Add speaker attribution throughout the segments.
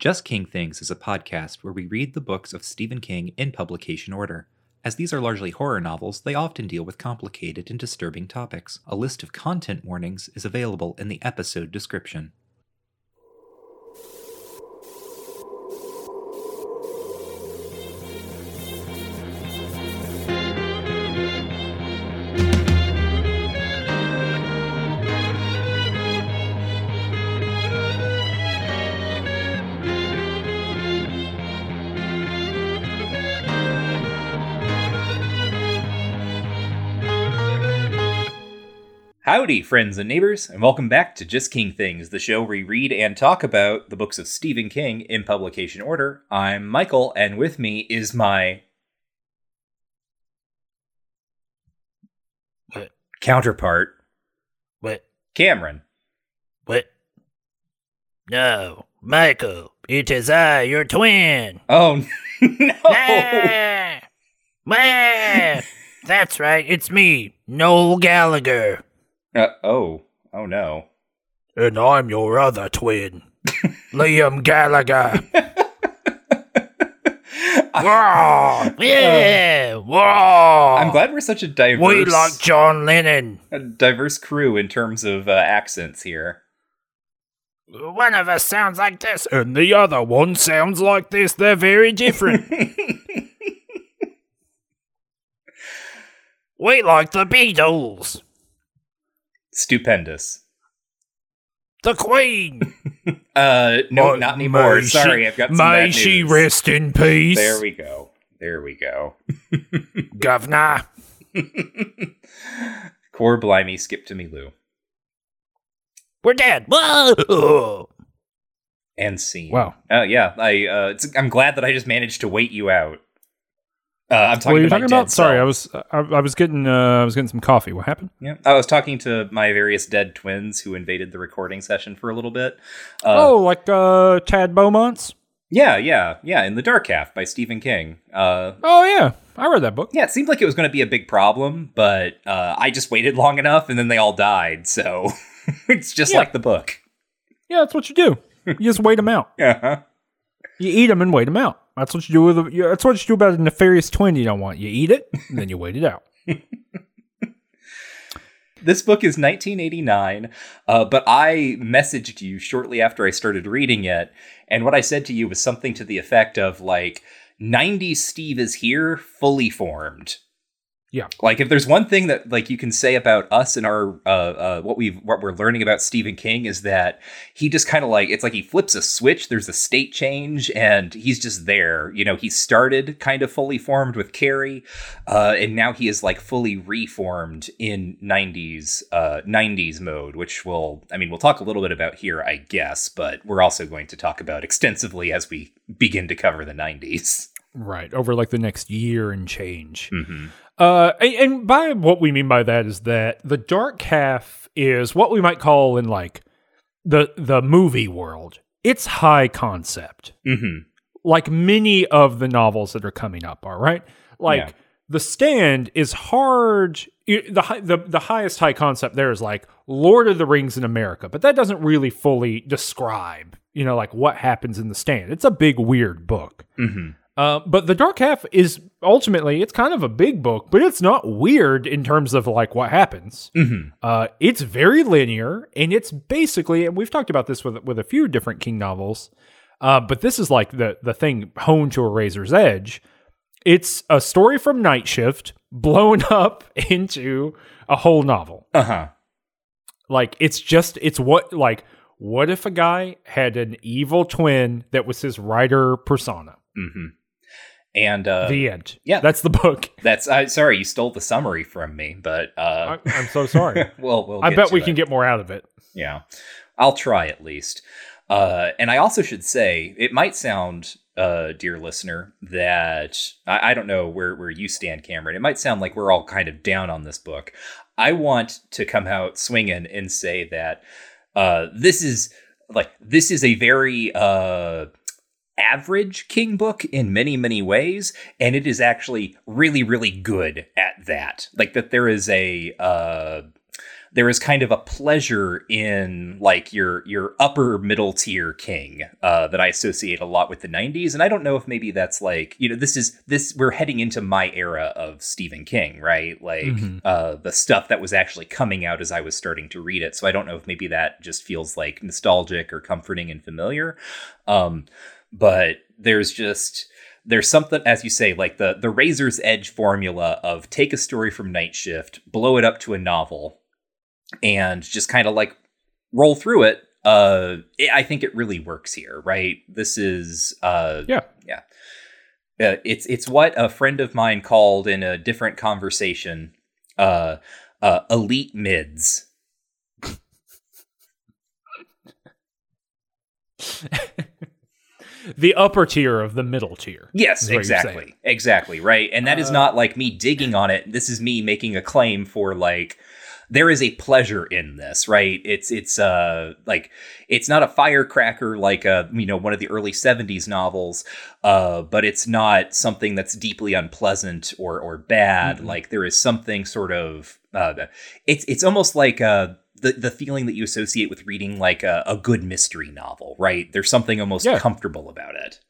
Speaker 1: Just King Things is a podcast where we read the books of Stephen King in publication order. As these are largely horror novels, they often deal with complicated and disturbing topics. A list of content warnings is available in the episode description. Howdy, friends and neighbors, and welcome back to Just King Things, the show where we read and talk about the books of Stephen King in publication order. I'm Michael, and with me is my
Speaker 2: What?
Speaker 1: counterpart,
Speaker 2: What?
Speaker 1: Cameron.
Speaker 2: What? No, Michael, it is I, your twin.
Speaker 1: Oh no!
Speaker 2: That's right, it's me, Noel Gallagher.
Speaker 1: Uh, oh, oh no!
Speaker 2: And I'm your other twin, Liam Gallagher. Whoa! Yeah! Whoa!
Speaker 1: I'm glad we're such a diverse,
Speaker 2: We like John Lennon.
Speaker 1: a diverse crew in terms of uh, accents here.
Speaker 2: One of us sounds like this, and the other one sounds like this. They're very different. we like the Beatles,
Speaker 1: Stupendous.
Speaker 2: the Queen.
Speaker 1: Uh, no,
Speaker 2: Oh,
Speaker 1: not anymore.
Speaker 2: she-
Speaker 1: Sorry, I've got some
Speaker 2: May she rest in peace,
Speaker 1: There we go. There we go.
Speaker 2: Governor.
Speaker 1: Core blimey, skip to me, Lou.
Speaker 2: We're dead. Whoa!
Speaker 1: And scene.
Speaker 3: Wow.
Speaker 1: Oh yeah, I. Uh, it's, I'm glad that I just managed to wait you out. Uh, I'm talking
Speaker 3: What are you
Speaker 1: to my
Speaker 3: talking about? Sorry, I was I, I was getting uh, I was getting some coffee. What happened?
Speaker 1: Yeah, I was talking to my various dead twins who invaded the recording session for a little bit. Uh,
Speaker 3: oh, like uh, Tad Beaumont's.
Speaker 1: yeah, yeah, yeah. In the Dark Half by Stephen King. Uh,
Speaker 3: Oh yeah, I read that book.
Speaker 1: yeah, it seemed like it was going to be a big problem, but uh, I just waited long enough, and then they all died. So it's just
Speaker 3: Yeah.
Speaker 1: like the book.
Speaker 3: Yeah, that's what you do. You just wait them out.
Speaker 1: Yeah.
Speaker 3: You eat them and wait them out. That's what you do with. A, yeah, that's what you do about a nefarious twin you don't want. You eat it, and then you wait it out.
Speaker 1: This book is 1989, uh, but I messaged you shortly after I started reading it, and what I said to you was something to the effect of like, 90s Steve is here, fully formed.
Speaker 3: Yeah.
Speaker 1: Like if there's one thing that like you can say about us and our uh, uh what we've what we're learning about Stephen King is that he just kind of like it's like he flips a switch there's a state change and he's just there you know he started kind of fully formed with Carrie uh and now he is like fully reformed in 90s uh 90s mode which will I mean we'll talk a little bit about here I guess but we're also going to talk about extensively as we begin to cover the 90s
Speaker 3: Right over like the next year and change.
Speaker 1: mm-hmm.
Speaker 3: Uh, and, by what we mean by that is that the dark half is what we might call in like the the movie world. It's high concept,
Speaker 1: Mm-hmm.
Speaker 3: like many of the novels that are coming up are right. Like
Speaker 1: Yeah.
Speaker 3: the stand is hard. The, the the highest high concept there is like Lord of the Rings in America, but that doesn't really fully describe you know like what happens in the stand. It's a big weird book.
Speaker 1: Mm-hmm.
Speaker 3: Uh, but the Dark Half is ultimately it's kind of a big book, but it's not weird in terms of like what happens.
Speaker 1: Mm-hmm.
Speaker 3: Uh, it's very linear, and it's basically and we've talked about this with with a few different King novels, uh, but this is like the the thing honed to a razor's edge. It's a story from Night Shift blown up into a whole novel.
Speaker 1: Uh-huh.
Speaker 3: Like it's just it's what like what if a guy had an evil twin that was his writer persona?
Speaker 1: Mm-hmm. And uh,
Speaker 3: the end.
Speaker 1: yeah.
Speaker 3: that's the book.
Speaker 1: that's uh, sorry you stole the summary from me, but uh,
Speaker 3: I, I'm so sorry.
Speaker 1: well, we'll
Speaker 3: I bet we
Speaker 1: it.
Speaker 3: can get more out of it.
Speaker 1: Yeah, I'll try at least. Uh, and I also should say it might sound, uh, dear listener, that I, I don't know where where you stand, Cameron. It might sound like we're all kind of down on this book. I want to come out swinging and say that uh, this is like this is a very uh, average King book in many, many ways, and it is actually really, really good at that. Like that there is a uh there is kind of a pleasure in like your your upper middle tier king uh, that I associate a lot with the 90s and I don't know if maybe that's like you know this is this we're heading into my era of Stephen King right like
Speaker 3: Mm-hmm.
Speaker 1: uh, the stuff that was actually coming out as I was starting to read it so I don't know if maybe that just feels like nostalgic or comforting and familiar um, but there's just there's something as you say like the the razor's edge formula of take a story from night shift blow it up to a novel and just kind of like roll through it uh it, i think it really works here right? This is uh
Speaker 3: Yeah.
Speaker 1: yeah. Uh, it's it's what a friend of mine called in a different conversation uh uh elite mids
Speaker 3: the upper tier of the middle tier.
Speaker 1: Yes,
Speaker 3: is
Speaker 1: exactly. Exactly, right. And that is
Speaker 3: Uh,
Speaker 1: not like me digging on it. This is me making a claim for like there is a pleasure in this, right? It's it's uh like it's not a firecracker like uh you know one of the early 70s novels, uh but it's not something that's deeply unpleasant or or bad.
Speaker 3: Mhm.
Speaker 1: Like there is something sort of uh it's it's almost like uh the, the feeling that you associate with reading like a, a good mystery novel, right? There's something almost
Speaker 3: Yeah.
Speaker 1: comfortable about it.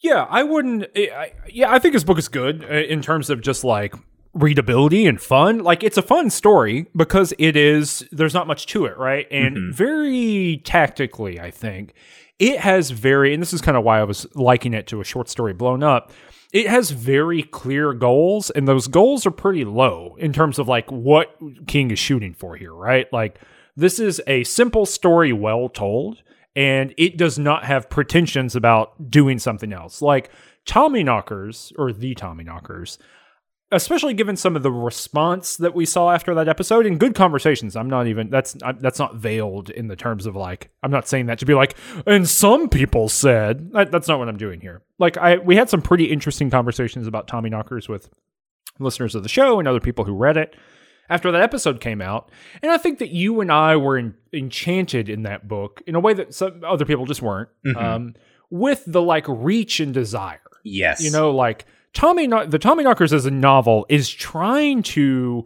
Speaker 3: Yeah, I wouldn't. I, yeah, I think his book is good uh, in terms of just like readability and fun. Like it's a fun story because it is. There's not much to it, right? And
Speaker 1: Mhm.
Speaker 3: very tactically, I think it has very. And this is kind of why I was liking it to a short story blown up. It has very clear goals, and those goals are pretty low in terms of like what King is shooting for here, right? Like this is a simple story, well told and it does not have pretensions about doing something else. Like Tommy Knockers or the Tommy Knockers, especially given some of the response that we saw after that episode and good conversations. I'm not even that's I, that's not veiled in the terms of like I'm not saying that to be like and some people said that, that's not what I'm doing here. Like I we had some pretty interesting conversations about Tommy Knockers with listeners of the show and other people who read it after that episode came out. And I think that you and I were en- enchanted in that book in a way that some other people just weren't,
Speaker 1: Mhm.
Speaker 3: um, with the like reach and desire.
Speaker 1: Yes.
Speaker 3: You know, like Tommy, the Tommy Knockers as a novel is trying to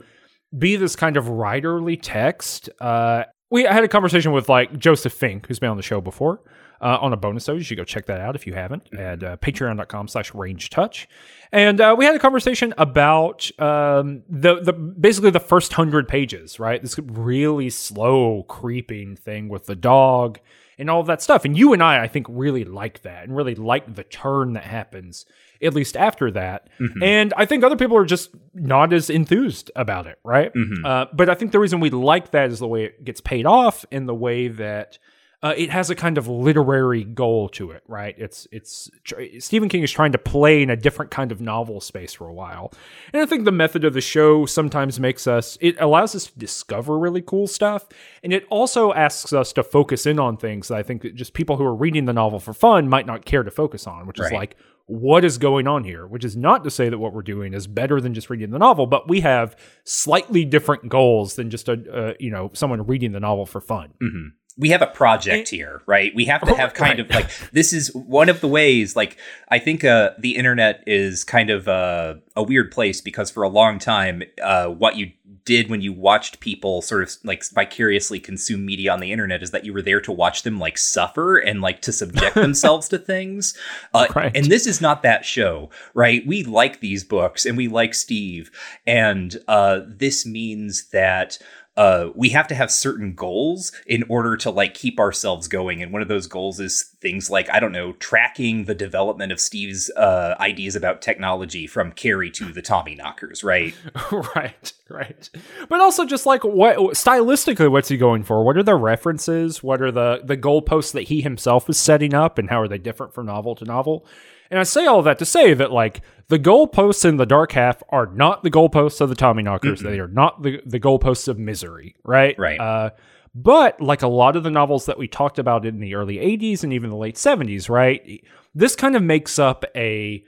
Speaker 3: be this kind of writerly text. Uh, we had a conversation with like Joseph Fink, who's been on the show before. Uh, on a bonus episode, you should go check that out if you haven't at uh, patreon.com slash ranged touch. And uh, we had a conversation about um, the the basically the first hundred pages, right? This really slow creeping thing with the dog and all of that stuff. And you and I, I think, really like that and really like the turn that happens at least after that.
Speaker 1: Mhm.
Speaker 3: And I think other people are just not as enthused about it, right?
Speaker 1: Mhm.
Speaker 3: Uh, but I think the reason we like that is the way it gets paid off and the way that uh, it has a kind of literary goal to it, right? It's it's tr- Stephen King is trying to play in a different kind of novel space for a while, and I think the method of the show sometimes makes us it allows us to discover really cool stuff, and it also asks us to focus in on things that I think that just people who are reading the novel for fun might not care to focus on, which is like what is going on here, which is not to say that what we're doing is better than just reading the novel, but we have slightly different goals than just a uh, you know someone reading the novel for fun.
Speaker 1: Mhm. We have a project here, right? We have to have kind of like this is one of the ways. Like I think uh, the internet is kind of uh, a weird place because for a long time, uh, what you did when you watched people sort of like vicariously consume media on the internet is that you were there to watch them like suffer and like to subject themselves to things. Uh,
Speaker 3: Right.
Speaker 1: And this is not that show, right? We like these books and we like Steve, and uh, this means that uh, we have to have certain goals in order to like keep ourselves going. And one of those goals is things like, I don't know, tracking the development of Steve's uh, ideas about technology from Carrie to the Tommy Knockers, right?
Speaker 3: right, right. But also just like what stylistically, what's he going for? What are the references? What are the the goalposts that he himself is setting up, and how are they different from novel to novel? And I say all of that to say that like the goalposts in the dark half are not the goalposts of the Tommy Knockers.
Speaker 1: Mm-mm.
Speaker 3: They are not the the goalposts of misery, right?
Speaker 1: Right.
Speaker 3: Uh, but like a lot of the novels that we talked about in the early 80s and even the late 70s, right? This kind of makes up a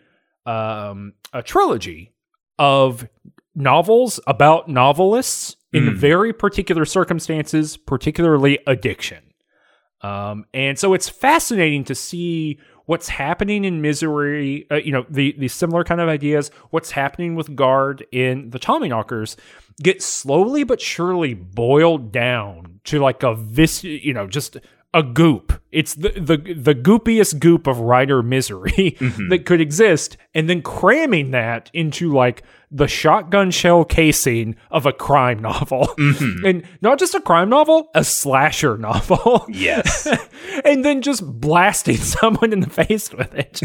Speaker 3: um, a trilogy of novels about novelists in
Speaker 1: Mm.
Speaker 3: very particular circumstances, particularly addiction. Um, and so it's fascinating to see what's happening in Misery, uh, you know, the the similar kind of ideas, what's happening with Gard in the Tommyknockers get slowly but surely boiled down to like a vis, you know, just a goop. It's the the the goopiest goop of writer misery that could exist, and then cramming that into like the shotgun shell casing of a crime novel, and not just a crime novel, a slasher novel.
Speaker 1: Yes.
Speaker 3: and then just blasting someone in the face with it.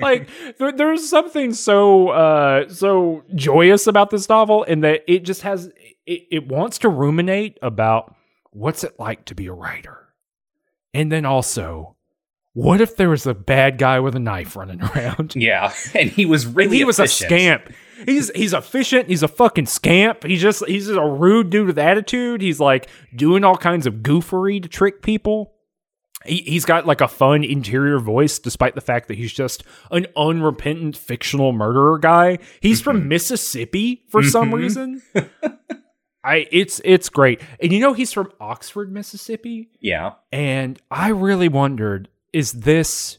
Speaker 3: like there, there's something so uh, so joyous about this novel, in that it just has it, it wants to ruminate about what's it like to be a writer, and then also. What if there was a bad guy with a knife running around?
Speaker 1: yeah. And he was really
Speaker 3: And he was a scamp. He's he's efficient. He's a fucking scamp. He's just he's just a rude dude with attitude. He's like doing all kinds of goofery to trick people. He, he's got like a fun interior voice, despite the fact that he's just an unrepentant fictional murderer guy. He's from Mississippi for some
Speaker 1: Mhm.
Speaker 3: reason. I it's it's great, and you know he's from Oxford, Mississippi.
Speaker 1: Yeah.
Speaker 3: And I really wondered, is this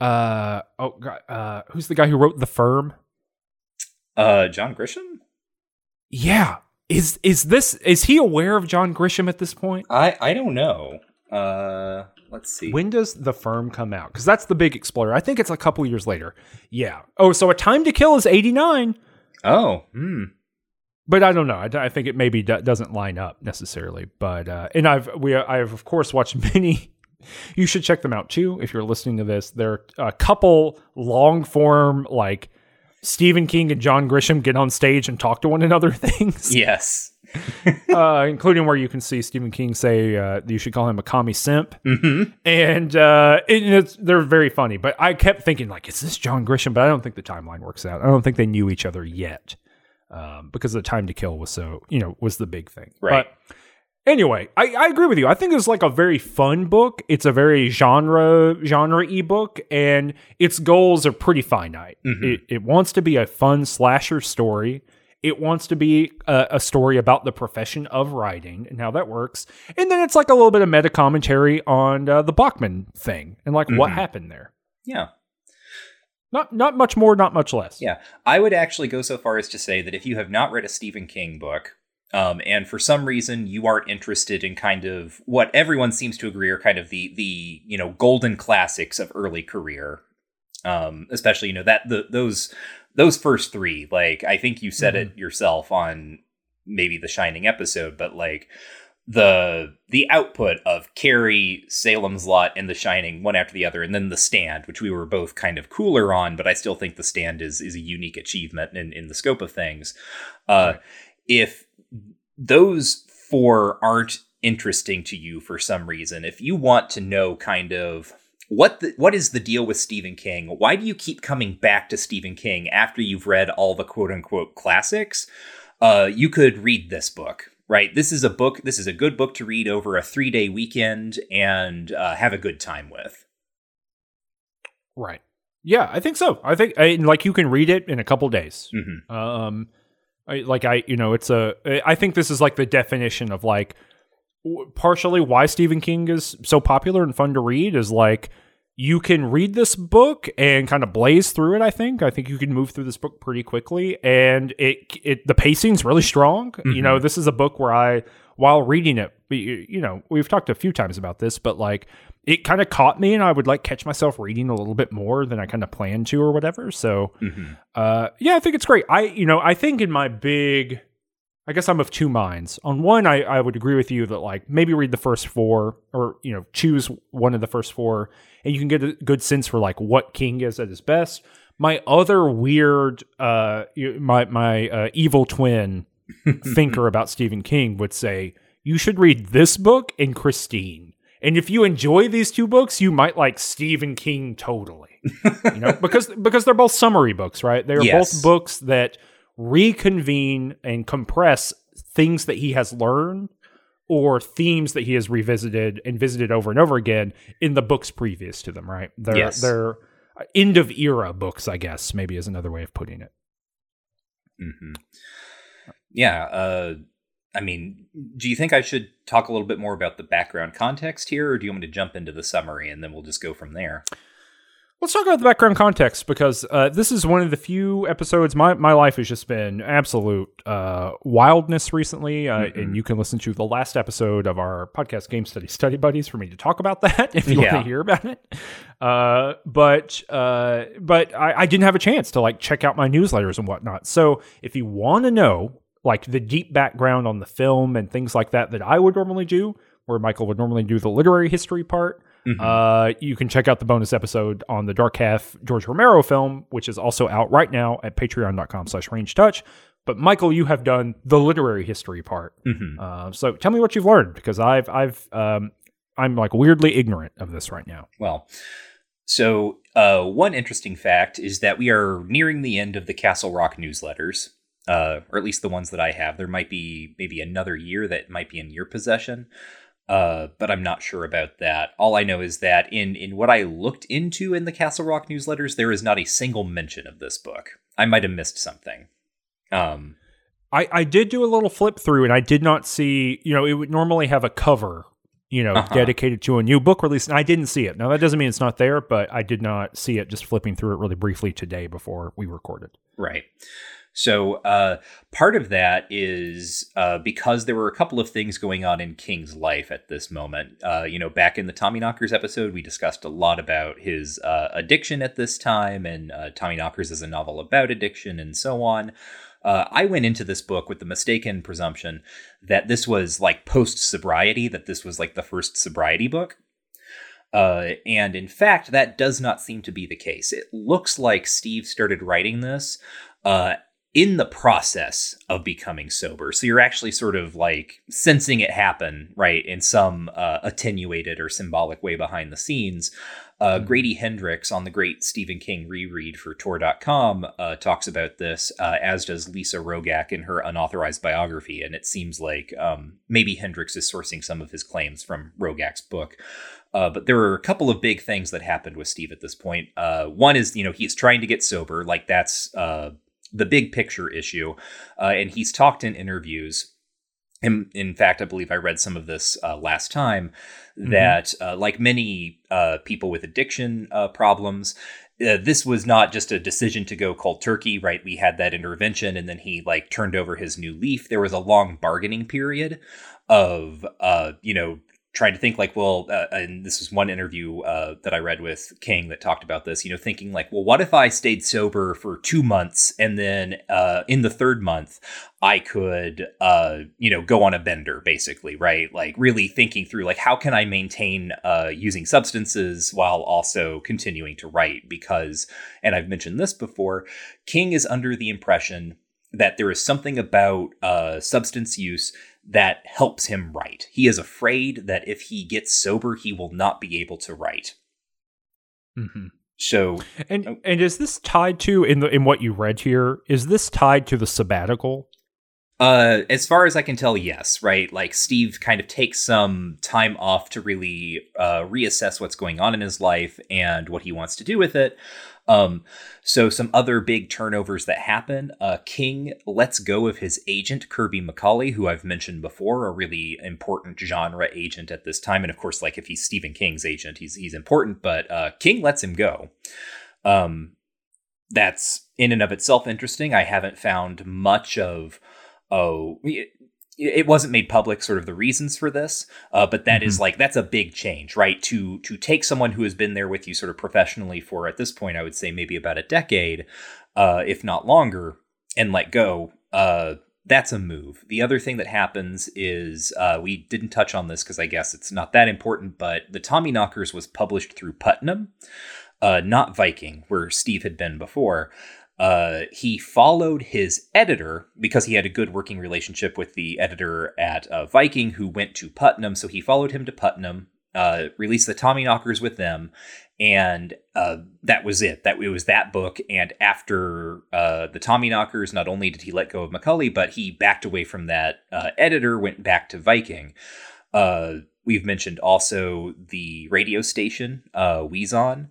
Speaker 3: uh oh God, uh who's the guy who wrote The Firm?
Speaker 1: Uh, John Grisham?
Speaker 3: Yeah. Is is this is he aware of John Grisham at this point?
Speaker 1: I I don't know. Uh, let's see.
Speaker 3: When does The Firm come out? Because that's the big explorer. I think it's a couple years later. Yeah. Oh, so A Time to Kill is 89,
Speaker 1: oh, hmm.
Speaker 3: But I don't know. I, I think it maybe do- doesn't line up necessarily. But uh and I've we I've of course watched many you should check them out too if you're listening to this. There are a couple long form like Stephen King and John Grisham get on stage and talk to one another things.
Speaker 1: Yes.
Speaker 3: uh, including where you can see Stephen King say uh, you should call him a commie simp,
Speaker 1: Mm-hmm.
Speaker 3: and uh, it, it's they're very funny. But I kept thinking like, is this John Grisham? But I don't think the timeline works out. I don't think they knew each other yet um, because the time to kill was so you know was the big thing.
Speaker 1: Right.
Speaker 3: But anyway, I, I agree with you. I think it's like a very fun book. It's a very genre genre ebook, and its goals are pretty finite.
Speaker 1: Mhm.
Speaker 3: It, it wants to be a fun slasher story. It wants to be a, a story about the profession of writing and how that works. And then it's like a little bit of meta commentary on uh, the Bachman thing and like what
Speaker 1: Mhm.
Speaker 3: happened there.
Speaker 1: Yeah.
Speaker 3: Not not much more, not much less.
Speaker 1: Yeah. I would actually go so far as to say that if you have not read a Stephen King book, um, and for some reason you aren't interested in kind of what everyone seems to agree are kind of the the you know golden classics of early career, um, especially you know that the those those first three, like I think you said it yourself on maybe the Shining episode, but like the the output of Carrie, Salem's Lot, and The Shining, one after the other, and then The Stand, which we were both kind of cooler on, but I still think The Stand is is a unique achievement in, in the scope of things. Uh,
Speaker 3: Right.
Speaker 1: If those four aren't interesting to you for some reason, if you want to know kind of what the, what is the deal with Stephen King? Why do you keep coming back to Stephen King after you've read all the quote unquote classics? Uh, you could read this book, right? This is a book. This is a good book to read over a three day weekend and uh, have a good time with.
Speaker 3: Right. Yeah, I think so. I think I, like you can read it in a couple days.
Speaker 1: hmm
Speaker 3: Um, I, like I, you know, it's a. I think this is like the definition of like partially why Stephen King is so popular and fun to read is like you can read this book and kind of blaze through it. I think. I think you can move through this book pretty quickly, and it it the pacing's really strong. You know, this is a book where I while reading it, you you know, we've talked a few times about this, but like it kind of caught me, and I would like catch myself reading a little bit more than I kind of planned to or whatever. So.
Speaker 1: hmm
Speaker 3: Uh, yeah, I think it's great. I, you know, I think in my big, I guess I'm of two minds. On one, I, I would agree with you that like maybe read the first four, or you know, choose one of the first four, and you can get a good sense for like what King is at his best. My other weird, uh, my my uh, evil twin thinker about Stephen King would say you should read this book and Christine. And if you enjoy these two books, you might like Stephen King totally. You know, because because they're both summary books, right? They are
Speaker 1: Yes.
Speaker 3: both books that reconvene and compress things that he has learned or themes that he has revisited and visited over and over again in the books previous to them, right? They're
Speaker 1: Yes.
Speaker 3: they're end of era books, I guess, maybe is another way of putting it.
Speaker 1: hmm Yeah. Uh, I mean, do you think I should talk a little bit more about the background context here, or do you want me to jump into the summary and then we'll just go from there?
Speaker 3: Let's talk about the background context because uh, this is one of the few episodes. My, my life has just been absolute uh, wildness recently. Uh,
Speaker 1: Mhm.
Speaker 3: And you can listen to the last episode of our podcast, Game Study Study Buddies, for me to talk about that if you
Speaker 1: Yeah.
Speaker 3: want to hear about it. Uh, but uh, but I, I didn't have a chance to like check out my newsletters and whatnot. So if you want to know like the deep background on the film and things like that that I would normally do, where Michael would normally do the literary history part,
Speaker 1: Mhm.
Speaker 3: uh, you can check out the bonus episode on the Dark Half George Romero film, which is also out right now at patreon.com slash ranged touch. But Michael, you have done the literary history part.
Speaker 1: Mhm.
Speaker 3: Uh, so tell me what you've learned because I've I've um, I'm like weirdly ignorant of this right now.
Speaker 1: Well, so uh, one interesting fact is that we are nearing the end of the Castle Rock newsletters, uh, or at least the ones that I have. There might be maybe another year that might be in your possession, uh, but I'm not sure about that. All I know is that in in what I looked into in the Castle Rock newsletters, there is not a single mention of this book. I might have missed something. Um,
Speaker 3: I, I did do a little flip through and I did not see, you know, it would normally have a cover, you know,
Speaker 1: Uh-huh.
Speaker 3: dedicated to a new book release. And I didn't see it. Now, that doesn't mean it's not there, but I did not see it just flipping through it really briefly today before we recorded.
Speaker 1: Right. So uh, part of that is uh, because there were a couple of things going on in King's life at this moment. Uh, you know, back in the Tommy Knockers episode, we discussed a lot about his uh, addiction at this time, and uh, Tommy Knockers is a novel about addiction and so on. Uh, I went into this book with the mistaken presumption that this was like post sobriety, that this was like the first sobriety book. Uh, and in fact, that does not seem to be the case. It looks like Steve started writing this uh, in the process of becoming sober. So you're actually sort of like sensing it happen, right, in some uh, attenuated or symbolic way behind the scenes. Uh,
Speaker 3: Mhm.
Speaker 1: Grady Hendrix on the great Stephen King reread for Tor.com uh, talks about this, uh, as does Lisa Rogak in her unauthorized biography. And it seems like um, maybe Hendrix is sourcing some of his claims from Rogak's book. Uh, but there were a couple of big things that happened with Steve at this point. Uh, one is, you know, he's trying to get sober. Like that's uh, the big picture issue. Uh, and he's talked in interviews. In, in fact, I believe I read some of this uh, last time that, uh, like many uh, people with addiction uh, problems, uh, this was not just a decision to go cold turkey, right? We had that intervention and then he like turned over his new leaf. There was a long bargaining period of, uh, you know, trying to think like, well, uh, and this was one interview uh, that I read with King that talked about this, you know, thinking like, well, what if I stayed sober for two months and then uh, in the third month I could, uh, you know, go on a bender, basically, right? Like really thinking through like, how can I maintain uh, using substances while also continuing to write? Because, and I've mentioned this before, King is under the impression that there is something about uh, substance use that helps him write. He is afraid that if he gets sober, he will not be able to write.
Speaker 3: Mhm.
Speaker 1: So,
Speaker 3: And
Speaker 1: Oh.
Speaker 3: and is this tied to in the in what you read here? Is this tied to the sabbatical?
Speaker 1: uh, as far as I can tell, yes, right? Like Steve kind of takes some time off to really uh, reassess what's going on in his life and what he wants to do with it. Um, so some other big turnovers that happen. Uh, King lets go of his agent Kirby McCauley, who I've mentioned before, a really important genre agent at this time. And of course, like if he's Stephen King's agent, he's he's important. But uh, King lets him go. Um, that's in and of itself interesting. I haven't found much of oh. It, wasn't made public sort of the reasons for this uh, but that is like that's a big change right? To to take someone who has been there with you sort of professionally for at this point i would say maybe about a decade uh, if not longer and let go uh, that's a move. The other thing that happens is uh, we didn't touch on this because i guess it's not that important but the tommy knockers was published through putnam uh, not viking where steve had been before uh, he followed his editor because he had a good working relationship with the editor at uh, Viking, who went to Putnam. So he followed him to Putnam, uh, released the Tommy Knockers with them, and uh, that was it. That it was that book. And after uh, the Tommy Knockers, not only did he let go of McCauley, but he backed away from that uh, editor, went back to Viking. We've mentioned also the radio station, uh, Weezon,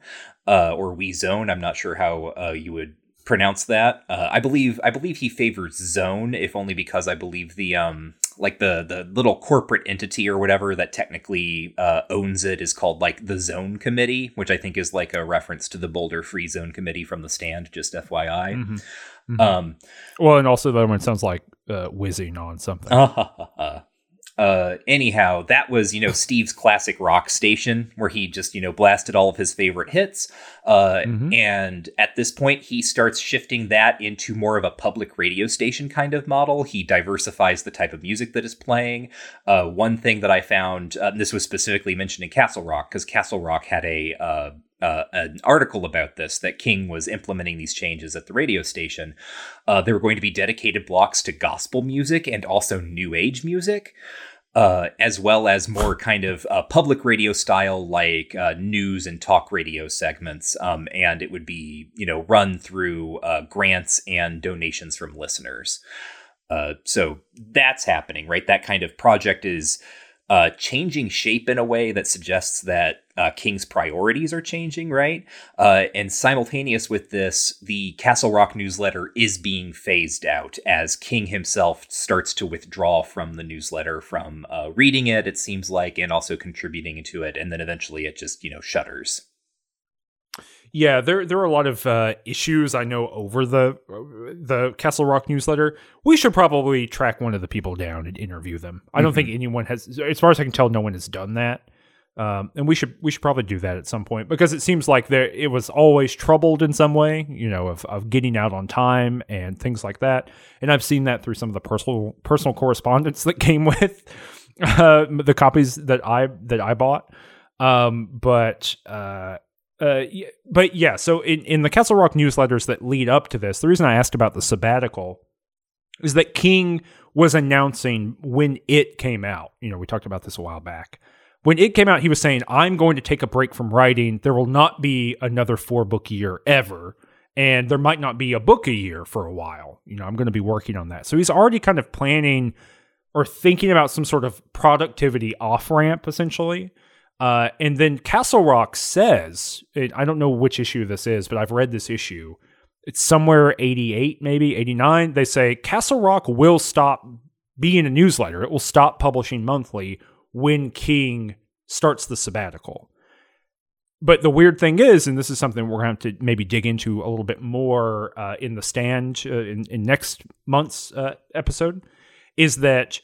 Speaker 1: uh, or Weezone. I'm not sure how uh, you would pronounce that. Uh, I believe I believe he favors zone, if only because I believe the um like the the little corporate entity or whatever that technically uh, owns it is called like the Zone Committee, which I think is like a reference to the Boulder Free Zone Committee from the stand. Just FYI.
Speaker 3: Mhm. Mhm.
Speaker 1: Um,
Speaker 3: well, and also the other one sounds like uh, whizzing on something.
Speaker 1: uh, anyhow, that was you know Steve's classic rock station where he just you know blasted all of his favorite hits. Uh,
Speaker 3: Mhm.
Speaker 1: And at this point, he starts shifting that into more of a public radio station kind of model. He diversifies the type of music that is playing. Uh, one thing that I found, uh, this was specifically mentioned in Castle Rock, because Castle Rock had a uh, an article about this that King was implementing these changes at the radio station. Uh, there were going to be dedicated blocks to gospel music and also new age music. Uh, as well as more kind of uh, public radio style, like uh, news and talk radio segments, um, and it would be you know run through uh, grants and donations from listeners. So that's happening, right? That kind of project is uh, changing shape in a way that suggests that uh, King's priorities are changing, right? Uh, and simultaneous with this, the Castle Rock newsletter is being phased out as King himself starts to withdraw from the newsletter, from uh, reading it, it seems like, and also contributing to it. And then eventually it just, you know, shutters.
Speaker 3: Yeah, there there are a lot of uh, issues I know over the the Castle Rock newsletter. We should probably track one of the people down and interview them. I don't think anyone has, as far as I can tell, no one has done that. Um, and we should we should probably do that at some point because it seems like there it was always troubled in some way, you know, of, of getting out on time and things like that. And I've seen that through some of the personal personal correspondence that came with uh, the copies that I that I bought. Um, but uh, uh, but yeah, so in, in the Castle Rock newsletters that lead up to this, the reason I asked about the sabbatical is that King was announcing when it came out. You know, we talked about this a while back. When it came out, he was saying, I'm going to take a break from writing. There will not be another four book year ever. And there might not be a book a year for a while. You know, I'm going to be working on that. So he's already kind of planning or thinking about some sort of productivity off ramp, essentially. Uh, and then Castle Rock says, I don't know which issue this is, but I've read this issue. It's somewhere 88, maybe 89. They say Castle Rock will stop being a newsletter. It will stop publishing monthly when King starts the sabbatical. But the weird thing is, and this is something we're going to have to maybe dig into a little bit more uh, in the stand uh, in, in next month's uh, episode, is that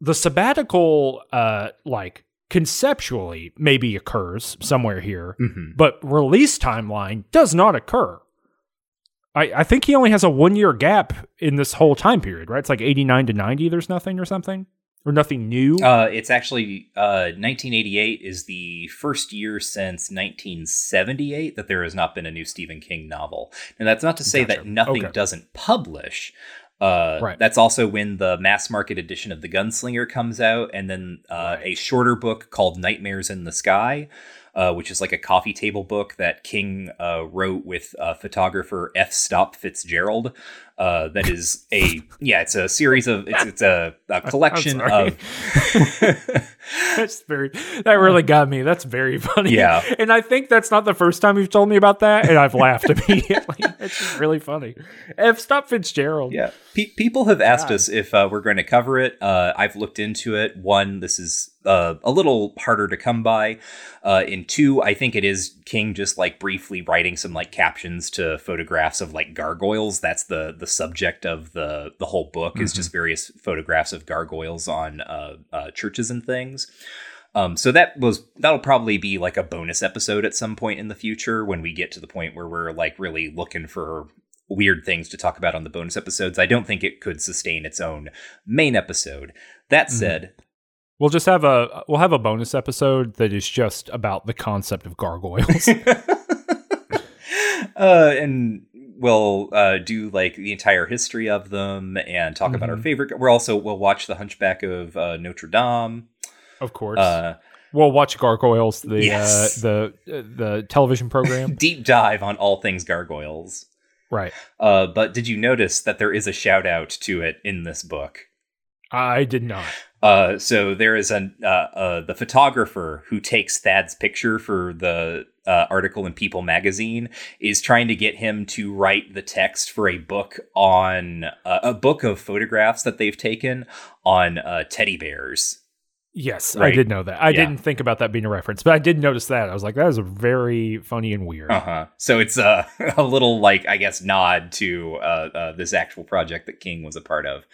Speaker 3: the sabbatical, uh, like conceptually, maybe occurs somewhere here,
Speaker 1: Mm-hmm.
Speaker 3: but release timeline does not occur. I, I think he only has a one year gap in this whole time period, right? It's like 89 to 90, there's nothing or something, or nothing new.
Speaker 1: Uh, it's actually uh, 1988 is the first year since 1978 that there has not been a new Stephen King novel. And that's not to say
Speaker 3: Gotcha.
Speaker 1: that nothing
Speaker 3: Okay.
Speaker 1: doesn't publish. Uh,
Speaker 3: Right.
Speaker 1: That's also when the mass market edition of The Gunslinger comes out, and then uh, a shorter book called Nightmares in the Sky, uh, which is like a coffee table book that King uh, wrote with uh, photographer F. Stop Fitzgerald. Uh, that is a yeah, it's a series of it's it's a, a collection of
Speaker 3: that's very that really got me. That's very funny.
Speaker 1: Yeah.
Speaker 3: And I think that's not the first time you've told me about that, and I've laughed immediately. it's just really funny. F stop Fitzgerald.
Speaker 1: Yeah, Pe- people have asked
Speaker 3: God.
Speaker 1: us if uh, we're going to cover it. Uh, I've looked into it. One, this is uh, a little harder to come by. Uh, in two, I think it is King just like briefly writing some like captions to photographs of like gargoyles. That's the the subject of the the whole book is just various photographs of gargoyles on uh, uh, churches and things. Um, so that was that'll probably be like a bonus episode at some point in the future when we get to the point where we're like really looking for weird things to talk about on the bonus episodes. I don't think it could sustain its own main episode. That said,
Speaker 3: We'll just have a we'll have a bonus episode that is just about the concept of gargoyles.
Speaker 1: uh, and we'll uh, do like the entire history of them and talk about our
Speaker 3: Mhm.
Speaker 1: favorite. We're also we'll watch the Hunchback of uh, Notre Dame.
Speaker 3: of course.
Speaker 1: Uh,
Speaker 3: we'll watch Gargoyles, the
Speaker 1: Yes.
Speaker 3: uh, the uh, the television program.
Speaker 1: deep dive on all things gargoyles.
Speaker 3: right.
Speaker 1: Uh, but did you notice that there is a shout out to it in this book?
Speaker 3: I did not.
Speaker 1: Uh, so there is an uh, uh, the photographer who takes Thad's picture for the uh, article in People magazine is trying to get him to write the text for a book on uh, a book of photographs that they've taken on uh, teddy bears.
Speaker 3: Yes, I did know that. I
Speaker 1: Yeah.
Speaker 3: didn't think about that being a reference, but I did notice that. I was like, that is very funny and weird.
Speaker 1: Uh huh. So it's a a little like I guess nod to uh, uh, this actual project that King was a part of.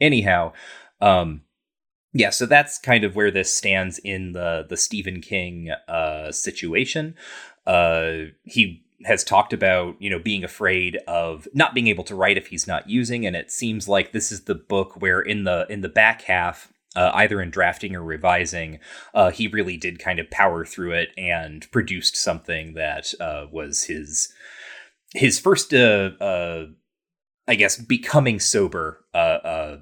Speaker 1: Anyhow, um, yeah. So that's kind of where this stands in the the Stephen King uh, situation. Uh, he has talked about you know being afraid of not being able to write if he's not using, and it seems like this is the book where in the in the back half. Uh, either in drafting or revising, uh, he really did kind of power through it and produced something that uh, was his his first, uh, I guess, becoming sober uh,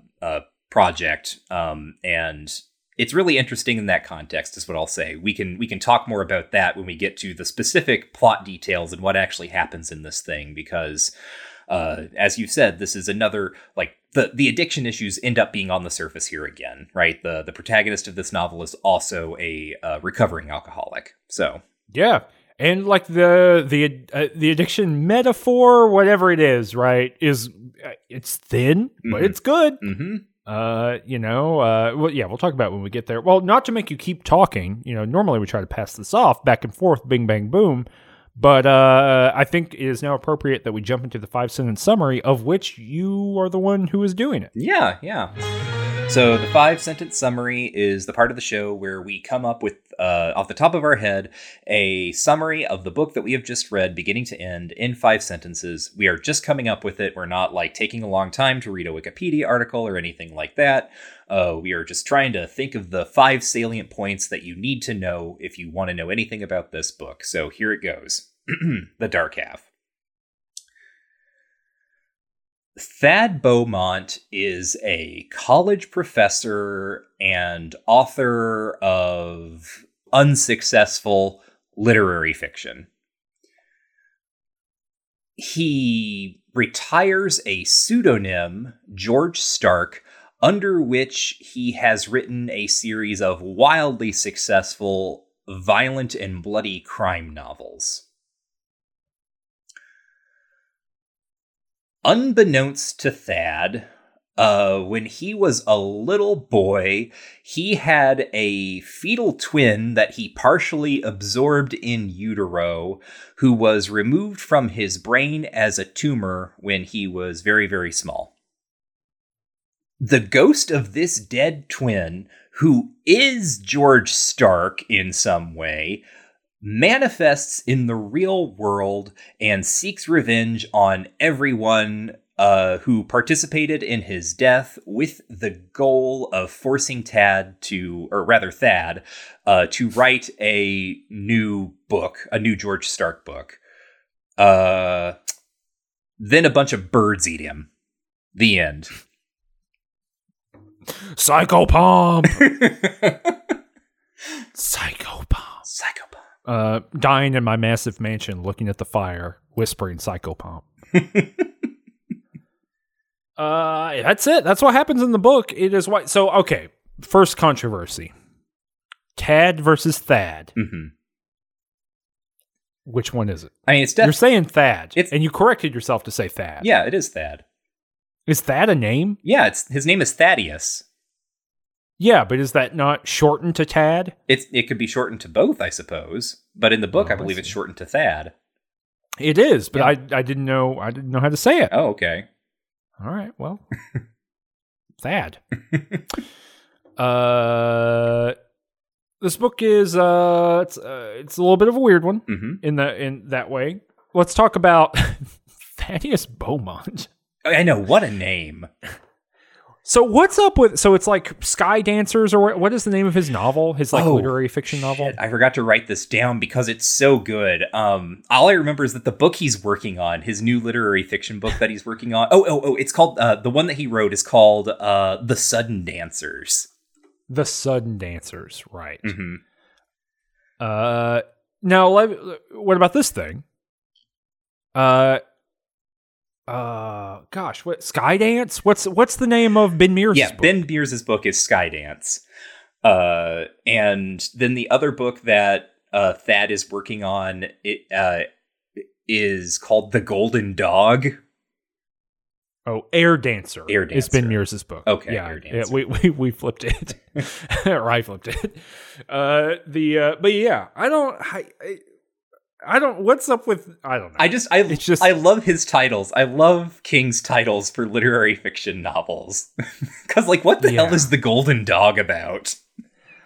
Speaker 1: project. Um, and it's really interesting in that context, is what I'll say. We can we can talk more about that when we get to the specific plot details and what actually happens in this thing, because. Uh, as you said, this is another like the the addiction issues end up being on the surface here again, right? The the protagonist of this novel is also a uh, recovering alcoholic. So
Speaker 3: Yeah, and like the the uh, the addiction metaphor, whatever it is, right? Is uh, it's thin, but
Speaker 1: Mhm.
Speaker 3: it's good.
Speaker 1: hmm
Speaker 3: Uh, you know, uh, well, yeah, we'll talk about when we get there. Well, not to make you keep talking. You know, normally we try to pass this off back and forth, bing bang boom. But uh, I think it is now appropriate that we jump into the five sentence summary, of which you are the one who is doing it.
Speaker 1: Yeah, yeah. So the five sentence summary is the part of the show where we come up with, uh, off the top of our head, a summary of the book that we have just read, beginning to end, in five sentences. We are just coming up with it. We're not like taking a long time to read a Wikipedia article or anything like that. Uh, we are just trying to think of the five salient points that you need to know if you want to know anything about this book. So here it goes The Dark Half. Thad Beaumont is a college professor and author of unsuccessful literary fiction. He retires a pseudonym, George Stark, under which he has written a series of wildly successful, violent, and bloody crime novels. Unbeknownst to Thad, uh, when he was a little boy, he had a fetal twin that he partially absorbed in utero, who was removed from his brain as a tumor when he was very, very small. The ghost of this dead twin, who is George Stark in some way, manifests in the real world and seeks revenge on everyone uh, who participated in his death with the goal of forcing Tad to, or rather Thad, uh, to write a new book, a new George Stark book. Uh, then a bunch of birds eat him. The end.
Speaker 3: Psychopomp, psychopomp.
Speaker 1: Psychopath.
Speaker 3: Uh, dying in my massive mansion, looking at the fire, whispering psychopomp. uh, that's it. That's what happens in the book. It is what. So okay, first controversy: Tad versus Thad.
Speaker 1: hmm
Speaker 3: Which one is it?
Speaker 1: I mean, it's
Speaker 3: You're saying Thad, and you corrected yourself to say Thad.
Speaker 1: Yeah, it is Thad.
Speaker 3: Is Thad a name?
Speaker 1: Yeah, it's his name is Thaddeus.
Speaker 3: Yeah, but is that not shortened to Tad?
Speaker 1: It's it could be shortened to both, I suppose. But in the book,
Speaker 3: Oh,
Speaker 1: I
Speaker 3: I
Speaker 1: believe it's shortened to Thad.
Speaker 3: It is, but
Speaker 1: Yeah.
Speaker 3: I I didn't know I didn't know how to say it.
Speaker 1: Oh, okay.
Speaker 3: All right, well, Thad. uh, this book is uh, it's uh, it's a little bit of a weird one
Speaker 1: hmm
Speaker 3: in the in that way. Let's talk about Thaddeus Beaumont.
Speaker 1: I know what a name.
Speaker 3: So what's up with? So it's like Sky Dancers, or what- is the name of his novel? His like
Speaker 1: Oh,
Speaker 3: literary fiction novel.
Speaker 1: Shit, I forgot to write this down because it's so good. Um, all I remember is that the book he's working on, his new literary fiction book that he's working on. Oh, oh, oh! It's called uh, the one that he wrote is called uh, "The Sudden Dancers."
Speaker 3: The Sudden Dancers, right?
Speaker 1: hmm
Speaker 3: Uh, now, what about this thing? Uh, uh, gosh, what Skydance? What's what's the name of Ben Mears?
Speaker 1: Yeah,
Speaker 3: book?
Speaker 1: Ben Mears' book is Skydance. Uh, and then the other book that uh, Thad is working on it uh, is called The Golden Dog.
Speaker 3: Oh, Air Dancer.
Speaker 1: Air dancer
Speaker 3: It's Ben. Mears' book.
Speaker 1: Okay,
Speaker 3: yeah,
Speaker 1: Air
Speaker 3: yeah,
Speaker 1: Dancer.
Speaker 3: we, we we flipped it, or I flipped it. Uh, the uh, but yeah, I don't, I, I, I don't. What's up with? I don't know.
Speaker 1: I just I
Speaker 3: It's just-
Speaker 1: I love his titles. I love King's titles for literary fiction novels. Cuz like what the hell is The Golden Dog about?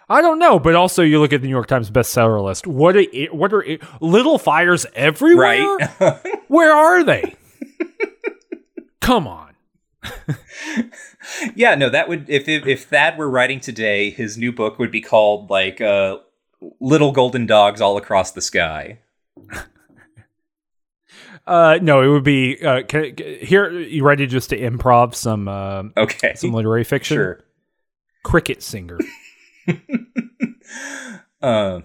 Speaker 3: I don't know, but also you look at the New York Times bestseller list. What are it, what are it, little fires everywhere?
Speaker 1: Right?
Speaker 3: Where are they? Come on.
Speaker 1: yeah, no, that would if, if if Thad were writing today, his new book would be called like uh Little Golden Dogs All Across the Sky.
Speaker 3: Uh, no, it would be uh, can, can- here. You ready just to improv some uh,
Speaker 1: Okay.
Speaker 3: some literary fiction?
Speaker 1: Sure.
Speaker 3: Cricket singer.
Speaker 1: uh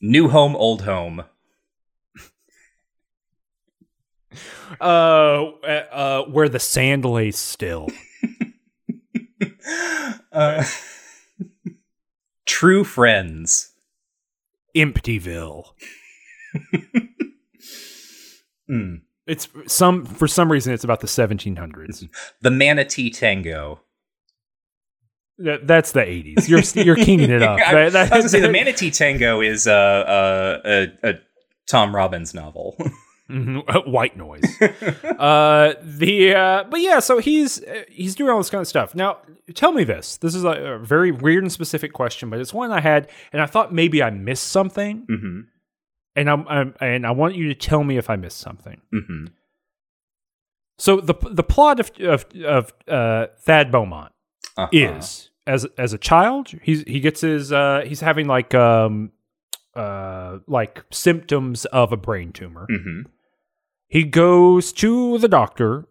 Speaker 1: New Home Old Home.
Speaker 3: uh, uh, where the sand lays still.
Speaker 1: Uh True Friends.
Speaker 3: Emptyville.
Speaker 1: Hmm.
Speaker 3: It's some for some reason it's about the 1700s.
Speaker 1: The Manatee Tango.
Speaker 3: That, that's the 80s. You're you're kinging it up.
Speaker 1: I,
Speaker 3: That-
Speaker 1: I was gonna say the Manatee Tango is uh, uh, a a Tom Robbins novel.
Speaker 3: Mhm, white noise. uh, the uh, but yeah, so he's uh, he's doing all this kind of stuff. Now, tell me this. This is a, a very weird and specific question, but it's one I had, and I thought maybe I missed something,
Speaker 1: hmm
Speaker 3: and I'm, I'm and I want you to tell me if I missed something.
Speaker 1: hmm
Speaker 3: So the the plot of of, of uh, Thad Beaumont
Speaker 1: Uh-huh.
Speaker 3: is as as a child he's he gets his uh he's having like um uh like symptoms of a brain tumor.
Speaker 1: Hmm
Speaker 3: he goes to the doctor.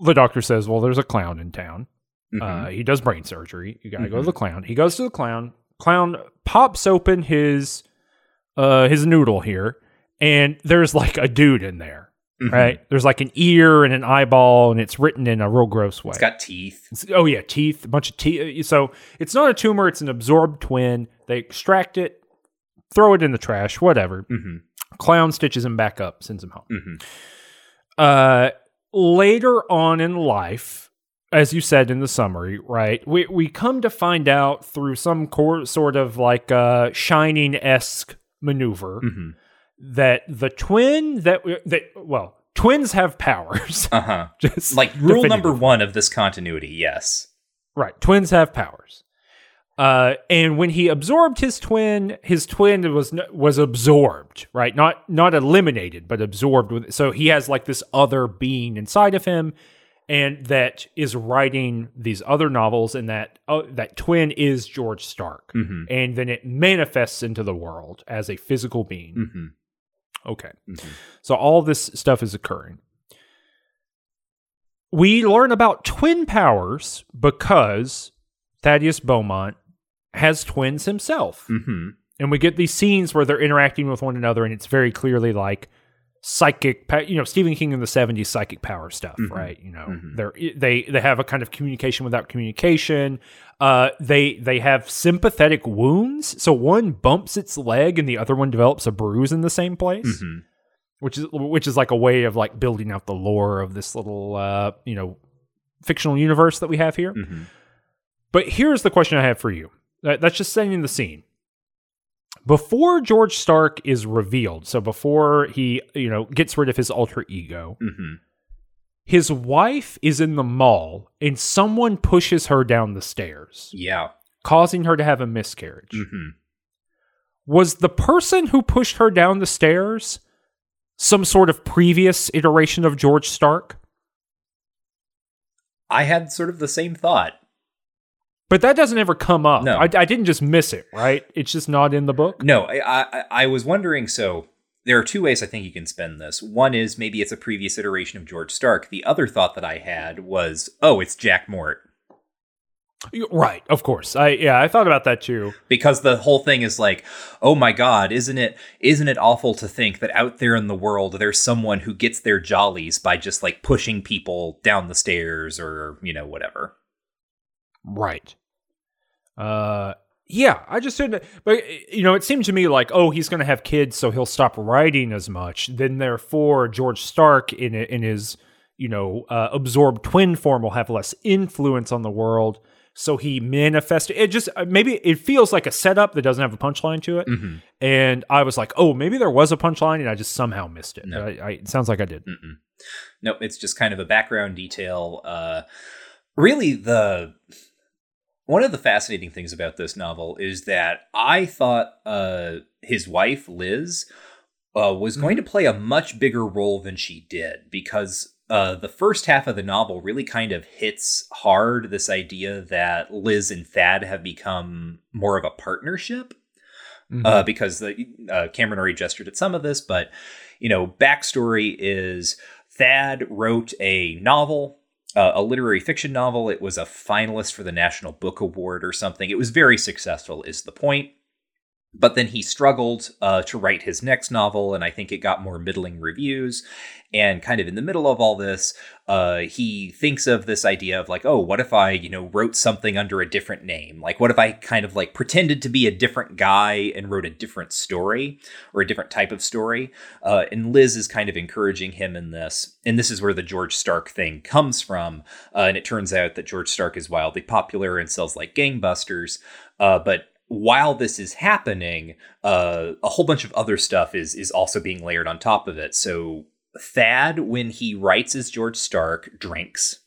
Speaker 3: The doctor says well there's a clown in town.
Speaker 1: Hmm
Speaker 3: uh he does brain surgery. You gotta go to
Speaker 1: Mhm.
Speaker 3: the clown. He goes to the clown. Clown pops open his uh his noodle here and there's like a dude in there
Speaker 1: Mhm.
Speaker 3: right there's like an ear and an eyeball and it's written in a real gross way
Speaker 1: It's got teeth.
Speaker 3: it's- oh yeah, teeth, a bunch of teeth. So it's not a tumor; it's an absorbed twin. They extract it, throw it in the trash, whatever.
Speaker 1: hmm
Speaker 3: Clown stitches him back up, sends him home.
Speaker 1: hmm
Speaker 3: Uh, later on in life, as you said in the summary, right? We we come to find out through some cor- sort of like uh, shining esque maneuver
Speaker 1: hmm
Speaker 3: that the twin that that well twins have powers.
Speaker 1: Uh huh.
Speaker 3: Just
Speaker 1: Like rule number one of this continuity. Yes.
Speaker 3: Right. Twins have powers. Uh, and when he absorbed his twin, his twin was was absorbed, right? Not not eliminated, but absorbed with. So he has like this other being inside of him, and that is writing these other novels. And that uh, that twin is George Stark,
Speaker 1: hmm
Speaker 3: and then it manifests into the world as a physical being.
Speaker 1: hmm
Speaker 3: Okay.
Speaker 1: Mhm.
Speaker 3: So all this stuff is occurring. We learn about twin powers because Thaddeus Beaumont has twins himself.
Speaker 1: hmm
Speaker 3: And we get these scenes where they're interacting with one another, and it's very clearly like psychic, you know, Stephen King in the 70s psychic power stuff,
Speaker 1: Mhm.
Speaker 3: right? You know,
Speaker 1: Mhm.
Speaker 3: they're, they, they have a kind of communication without communication. Uh, they, they have sympathetic wounds. So one bumps its leg and the other one develops a bruise in the same place
Speaker 1: hmm
Speaker 3: which is which is like a way of like building out the lore of this little uh you know fictional universe that we have here
Speaker 1: hmm
Speaker 3: but here's the question i have for you that's just setting the scene before george stark is revealed so before he you know gets rid of his alter ego
Speaker 1: hmm
Speaker 3: his wife is in the mall and someone pushes her down the stairs
Speaker 1: Yeah.
Speaker 3: causing her to have a miscarriage
Speaker 1: hmm
Speaker 3: was the person who pushed her down the stairs some sort of previous iteration of george stark
Speaker 1: I had sort of the same thought.
Speaker 3: But that doesn't ever come up.
Speaker 1: No.
Speaker 3: I, I didn't just miss it, right? It's just not in the book.
Speaker 1: No, I, I I was wondering. So there are two ways I think you can spend this. One is maybe it's a previous iteration of George Stark. The other thought that I had was, oh, it's Jack Mort,
Speaker 3: Right, of course. I yeah, I thought about that too.
Speaker 1: because the whole thing is like, oh my God, isn't it isn't it awful to think that out there in the world there's someone who gets their jollies by just like pushing people down the stairs or you know whatever.
Speaker 3: Right. Uh Yeah, I just didn't. But you know, it seemed to me like, oh, he's going to have kids, so he'll stop writing as much. Then, therefore, George Stark in in his you know uh, absorbed twin form will have less influence on the world. So he manifested. It just uh, maybe it feels like a setup that doesn't have a punchline to it.
Speaker 1: Mm-hmm.
Speaker 3: And I was like, oh, maybe there was a punchline, and I just somehow missed it.
Speaker 1: No.
Speaker 3: I, I, it sounds like I did.
Speaker 1: Mm-mm. Nope, it's just kind of a background detail. Uh, really, the one of the fascinating things about this novel is that I thought uh, his wife Liz uh, was going to play a much bigger role than she did because uh, the first half of the novel really kind of hits hard this idea that Liz and Thad have become more of a partnership.
Speaker 3: Mhm.
Speaker 1: Uh, because the uh, Cameron already gestured at some of this, but you know, backstory is Thad wrote a novel, uh, a literary fiction novel. It was a finalist for the National Book Award or something. It was very successful, is the point. But then he struggled uh, to write his next novel, and I think it got more middling reviews. And kind of in the middle of all this, uh, he thinks of this idea of like, oh, what if I, you know, wrote something under a different name? Like, what if I kind of like pretended to be a different guy and wrote a different story or a different type of story? Uh, and Liz is kind of encouraging him in this. And this is where the George Stark thing comes from. Uh, and it turns out that George Stark is wildly popular and sells like gangbusters. Uh, but while this is happening, uh, a whole bunch of other stuff is is also being layered on top of it. So Thad, when he writes as George Stark, drinks.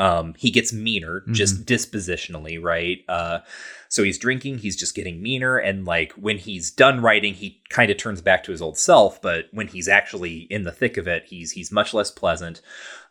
Speaker 1: Um, he gets meaner just dispositionally, right? Uh, so he's drinking, he's just getting meaner, and like when he's done writing, he kind of turns back to his old self. But when he's actually in the thick of it, he's he's much less pleasant.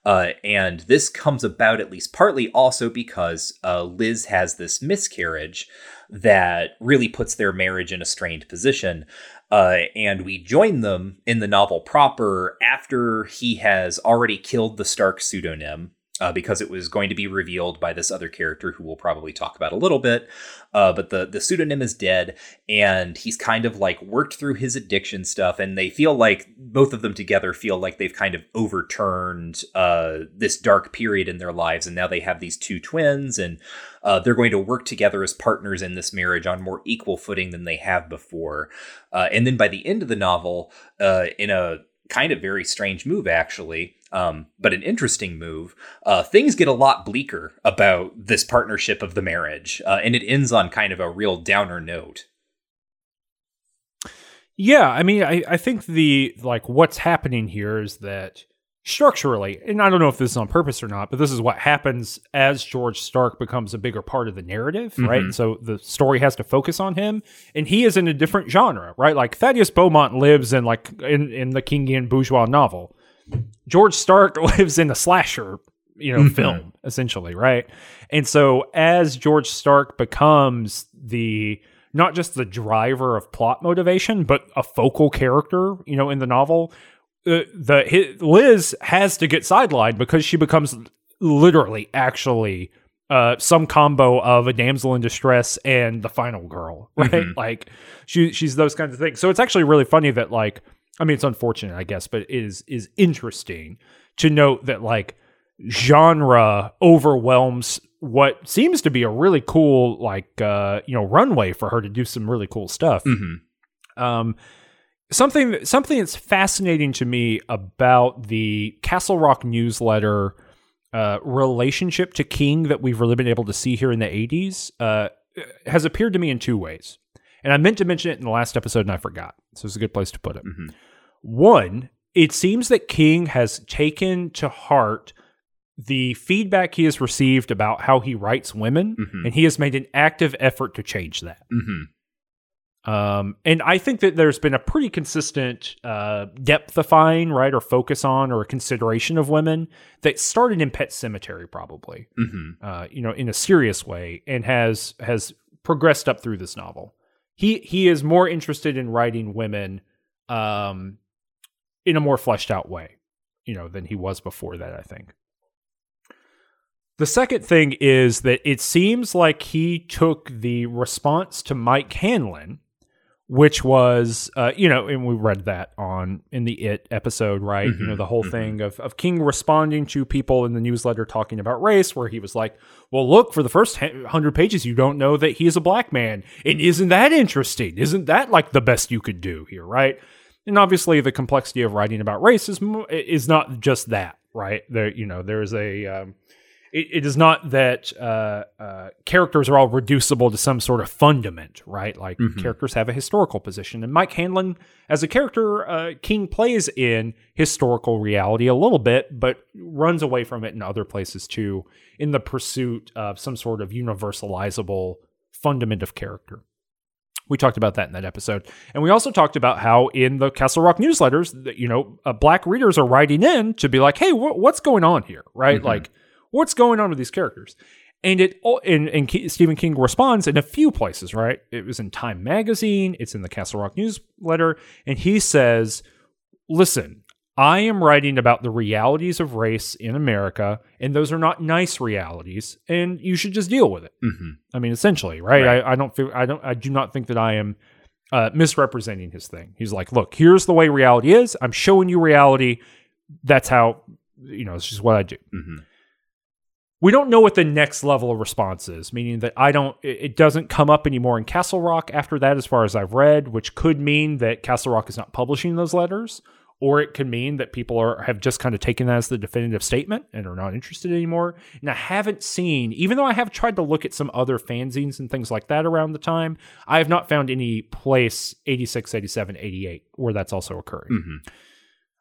Speaker 1: Uh, and this comes about at least partly also because uh, Liz has this miscarriage that really puts their marriage in a strained position. Uh, and we join them in the novel proper after he has already killed the Stark pseudonym. Uh, because it was going to be revealed by this other character who we'll probably talk about a little bit. Uh, but the, the pseudonym is dead, and he's kind of like worked through his addiction stuff, and they feel like both of them together feel like they've kind of overturned uh, this dark period in their lives, and now they have these two twins, and uh, they're going to work together as partners in this marriage on more equal footing than they have before. Uh, and then by the end of the novel, uh, in a kind of very strange move, actually, um, but an interesting move, uh, things get a lot bleaker about this partnership of the marriage, uh, and it ends on kind of a real downer note.
Speaker 3: Yeah, I mean, I, I think the like what's happening here is that structurally, and I don't know if this is on purpose or not, but this is what happens as George Stark becomes a bigger part of the narrative, right?
Speaker 1: Mhm.
Speaker 3: So the story has to focus on him, and he is in a different genre, right? Like Thaddeus Beaumont lives in like in in the Kingian bourgeois novel. George Stark lives in a slasher, you know,
Speaker 1: Mhm.
Speaker 3: film essentially, right? And so as George Stark becomes the not just the driver of plot motivation, but a focal character, you know, in the novel, uh, the hi Liz has to get sidelined because she becomes literally actually uh, some combo of a damsel in distress and the final girl, right?
Speaker 1: Mhm.
Speaker 3: Like she she's those kinds of things. So it's actually really funny that like I mean it's unfortunate, I guess, but it is is interesting to note that like genre overwhelms what seems to be a really cool like uh you know runway for her to do some really cool stuff
Speaker 1: Mm-hmm.
Speaker 3: um, something something that's fascinating to me about the Castle Rock newsletter uh, relationship to King that we've really been able to see here in the '80s uh, has appeared to me in two ways, and I meant to mention it in the last episode and I forgot, so it's a good place to put it.
Speaker 1: Mhm.
Speaker 3: One, it seems that King has taken to heart the feedback he has received about how he writes women,
Speaker 1: Mhm.
Speaker 3: and he has made an active effort to change that.
Speaker 1: Mm-hmm.
Speaker 3: Um, and I think that there's been a pretty consistent uh, depthifying, right, or focus on, or a consideration of women that started in Pet Sematary, probably,
Speaker 1: Mm-hmm.
Speaker 3: uh, you know, in a serious way, and has has progressed up through this novel. He he is more interested in writing women, um, in a more fleshed out way, you know, than he was before that. I think. The second thing is that it seems like he took the response to Mike Hanlon, which was uh, you know, and we read that on in the It episode, right? You know,
Speaker 1: Mhm,
Speaker 3: the whole
Speaker 1: mhm.
Speaker 3: thing of of King responding to people in the newsletter talking about race, where he was like, "Well, look, for the first hundred pages, you don't know that he is a black man, and isn't that interesting? Isn't that like the best you could do here, right?" And obviously, the complexity of writing about race is is not just that, right? There, you know, there's a um, it, it is not that uh, uh, characters are all reducible to some sort of fundament, right? Like
Speaker 1: Mhm.
Speaker 3: characters have a historical position, and Mike Hanlon, as a character, uh, King plays in historical reality a little bit, but runs away from it in other places too, in the pursuit of some sort of universalizable fundament of character. We talked about that in that episode, and we also talked about how in the Castle Rock newsletters, that you know, uh, black readers are writing in to be like, "Hey, wh- what's going on here?" Right?
Speaker 1: Mhm.
Speaker 3: Like, what's going on with these characters? And it all and, and Ke- Stephen King responds in a few places, right? It was in Time Magazine, it's in the Castle Rock newsletter, and he says, "Listen, I am writing about the realities of race in America, and those are not nice realities, and you should just deal with it."
Speaker 1: Mhm.
Speaker 3: I mean, essentially, right?
Speaker 1: Right.
Speaker 3: I, I don't feel I don't I do not think that I am uh, misrepresenting his thing. He's like, look, here's the way reality is. I'm showing you reality. That's how you know. It's just what I do.
Speaker 1: Mhm.
Speaker 3: We don't know what the next level of response is, meaning that I don't. It doesn't come up anymore in Castle Rock after that, as far as I've read, which could mean that Castle Rock is not publishing those letters. Or it could mean that people are have just kind of taken that as the definitive statement and are not interested anymore. And I haven't seen, even though I have tried to look at some other fanzines and things like that around the time, I have not found any place 86, 87, 88 where that's also occurring.
Speaker 1: Mhm.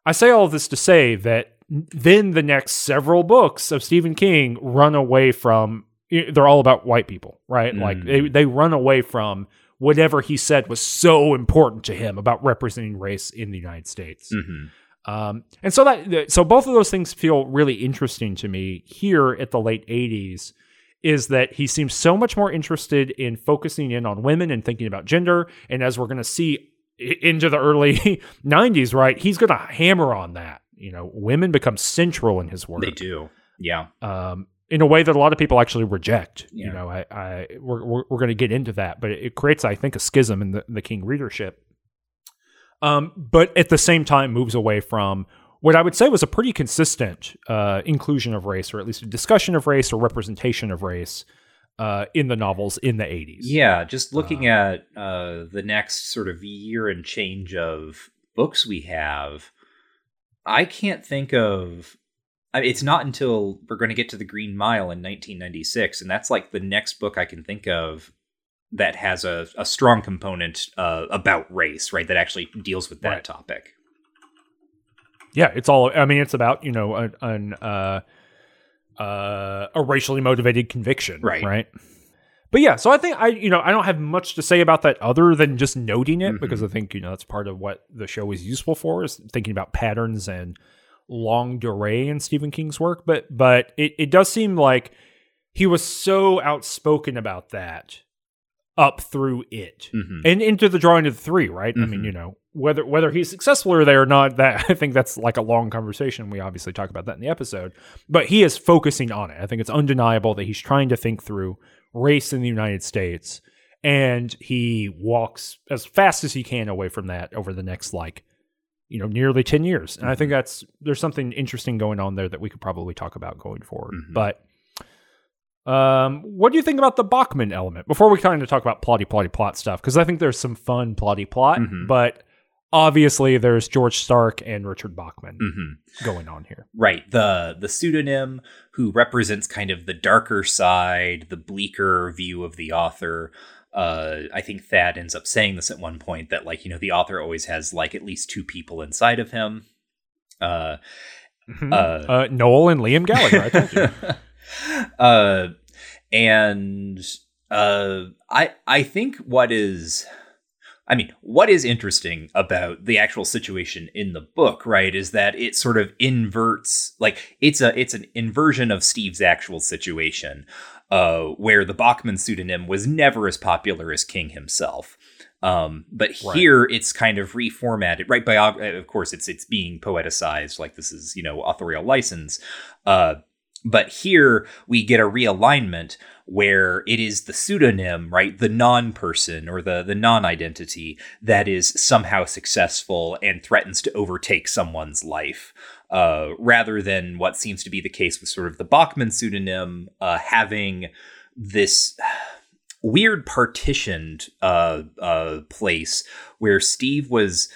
Speaker 3: I say all of this to say that then the next several books of Stephen King run away from they're all about white people, right? Like
Speaker 1: Mm.
Speaker 3: they they run away from whatever he said was so important to him about representing race in the United States.
Speaker 1: Mhm.
Speaker 3: Um, and so that so both of those things feel really interesting to me here at the late 80s is that he seems so much more interested in focusing in on women and thinking about gender and as we're going to see into the early 90s right he's going to hammer on that you know women become central in his work
Speaker 1: They do. Yeah.
Speaker 3: um, in a way that a lot of people actually reject. You know, I, I we're we're, we're going to get into that, but it creates, I think, a schism in the, the King readership. Um, but at the same time, moves away from what I would say was a pretty consistent uh, inclusion of race, or at least a discussion of race or representation of race uh, in the novels in the eighties.
Speaker 1: Yeah, just looking
Speaker 3: Um,
Speaker 1: at uh, the next sort of year and change of books we have, I can't think of. I mean, it's not until we're going to get to the Green Mile in 1996, and that's like the next book I can think of that has a, a strong component uh, about race, right? That actually deals with that
Speaker 3: Right.
Speaker 1: topic.
Speaker 3: yeah, it's all. I mean, it's about you know an, an uh, uh, a racially motivated conviction,
Speaker 1: Right.
Speaker 3: Right. But yeah, so I think I you know I don't have much to say about that other than just noting it
Speaker 1: Mhm.
Speaker 3: because I think you know that's part of what the show is useful for is thinking about patterns and longue durée in Stephen King's work. But but it, it does seem like he was so outspoken about that up through it
Speaker 1: Mhm.
Speaker 3: and into the drawing of the three, right? I mean,
Speaker 1: Mhm.
Speaker 3: you know, whether whether he's successful or they or not, that I think that's like a long conversation. We obviously talk about that in the episode, but he is focusing on it. I think it's undeniable that he's trying to think through race in the United States, and he walks as fast as he can away from that over the next like you know nearly 10 years and i think that's there's something interesting going on there that we could probably talk about going forward
Speaker 1: Mhm.
Speaker 3: but um, what do you think about the Bachman element? Before we kind of talk about plotty plotty plot stuff, because I think there's some fun plotty plot,
Speaker 1: Mhm.
Speaker 3: but obviously there's George Stark and Richard Bachman
Speaker 1: Mhm.
Speaker 3: going on here.
Speaker 1: Right. The the pseudonym who represents kind of the darker side, the bleaker view of the author. Uh, I think Thad ends up saying this at one point that like you know the author always has like at least two people inside of him. Uh,
Speaker 3: Mhm.
Speaker 1: Uh,
Speaker 3: Uh, Noel and Liam Gallagher. I
Speaker 1: uh, and uh, I I think what is, I mean, what is interesting about the actual situation in the book, right, is that it sort of inverts, like it's a it's an inversion of Steve's actual situation, uh, where the Bachman pseudonym was never as popular as King himself. Um, but
Speaker 3: Right.
Speaker 1: here it's kind of reformatted, right? Biog- of course, it's it's being poeticized, like this is you know authorial license. Uh, but here we get a realignment where it is the pseudonym, right, the non-person or the the non-identity that is somehow successful and threatens to overtake someone's life, uh, rather than what seems to be the case with sort of the Bachman pseudonym uh, having this weird partitioned uh, uh, place where Steve was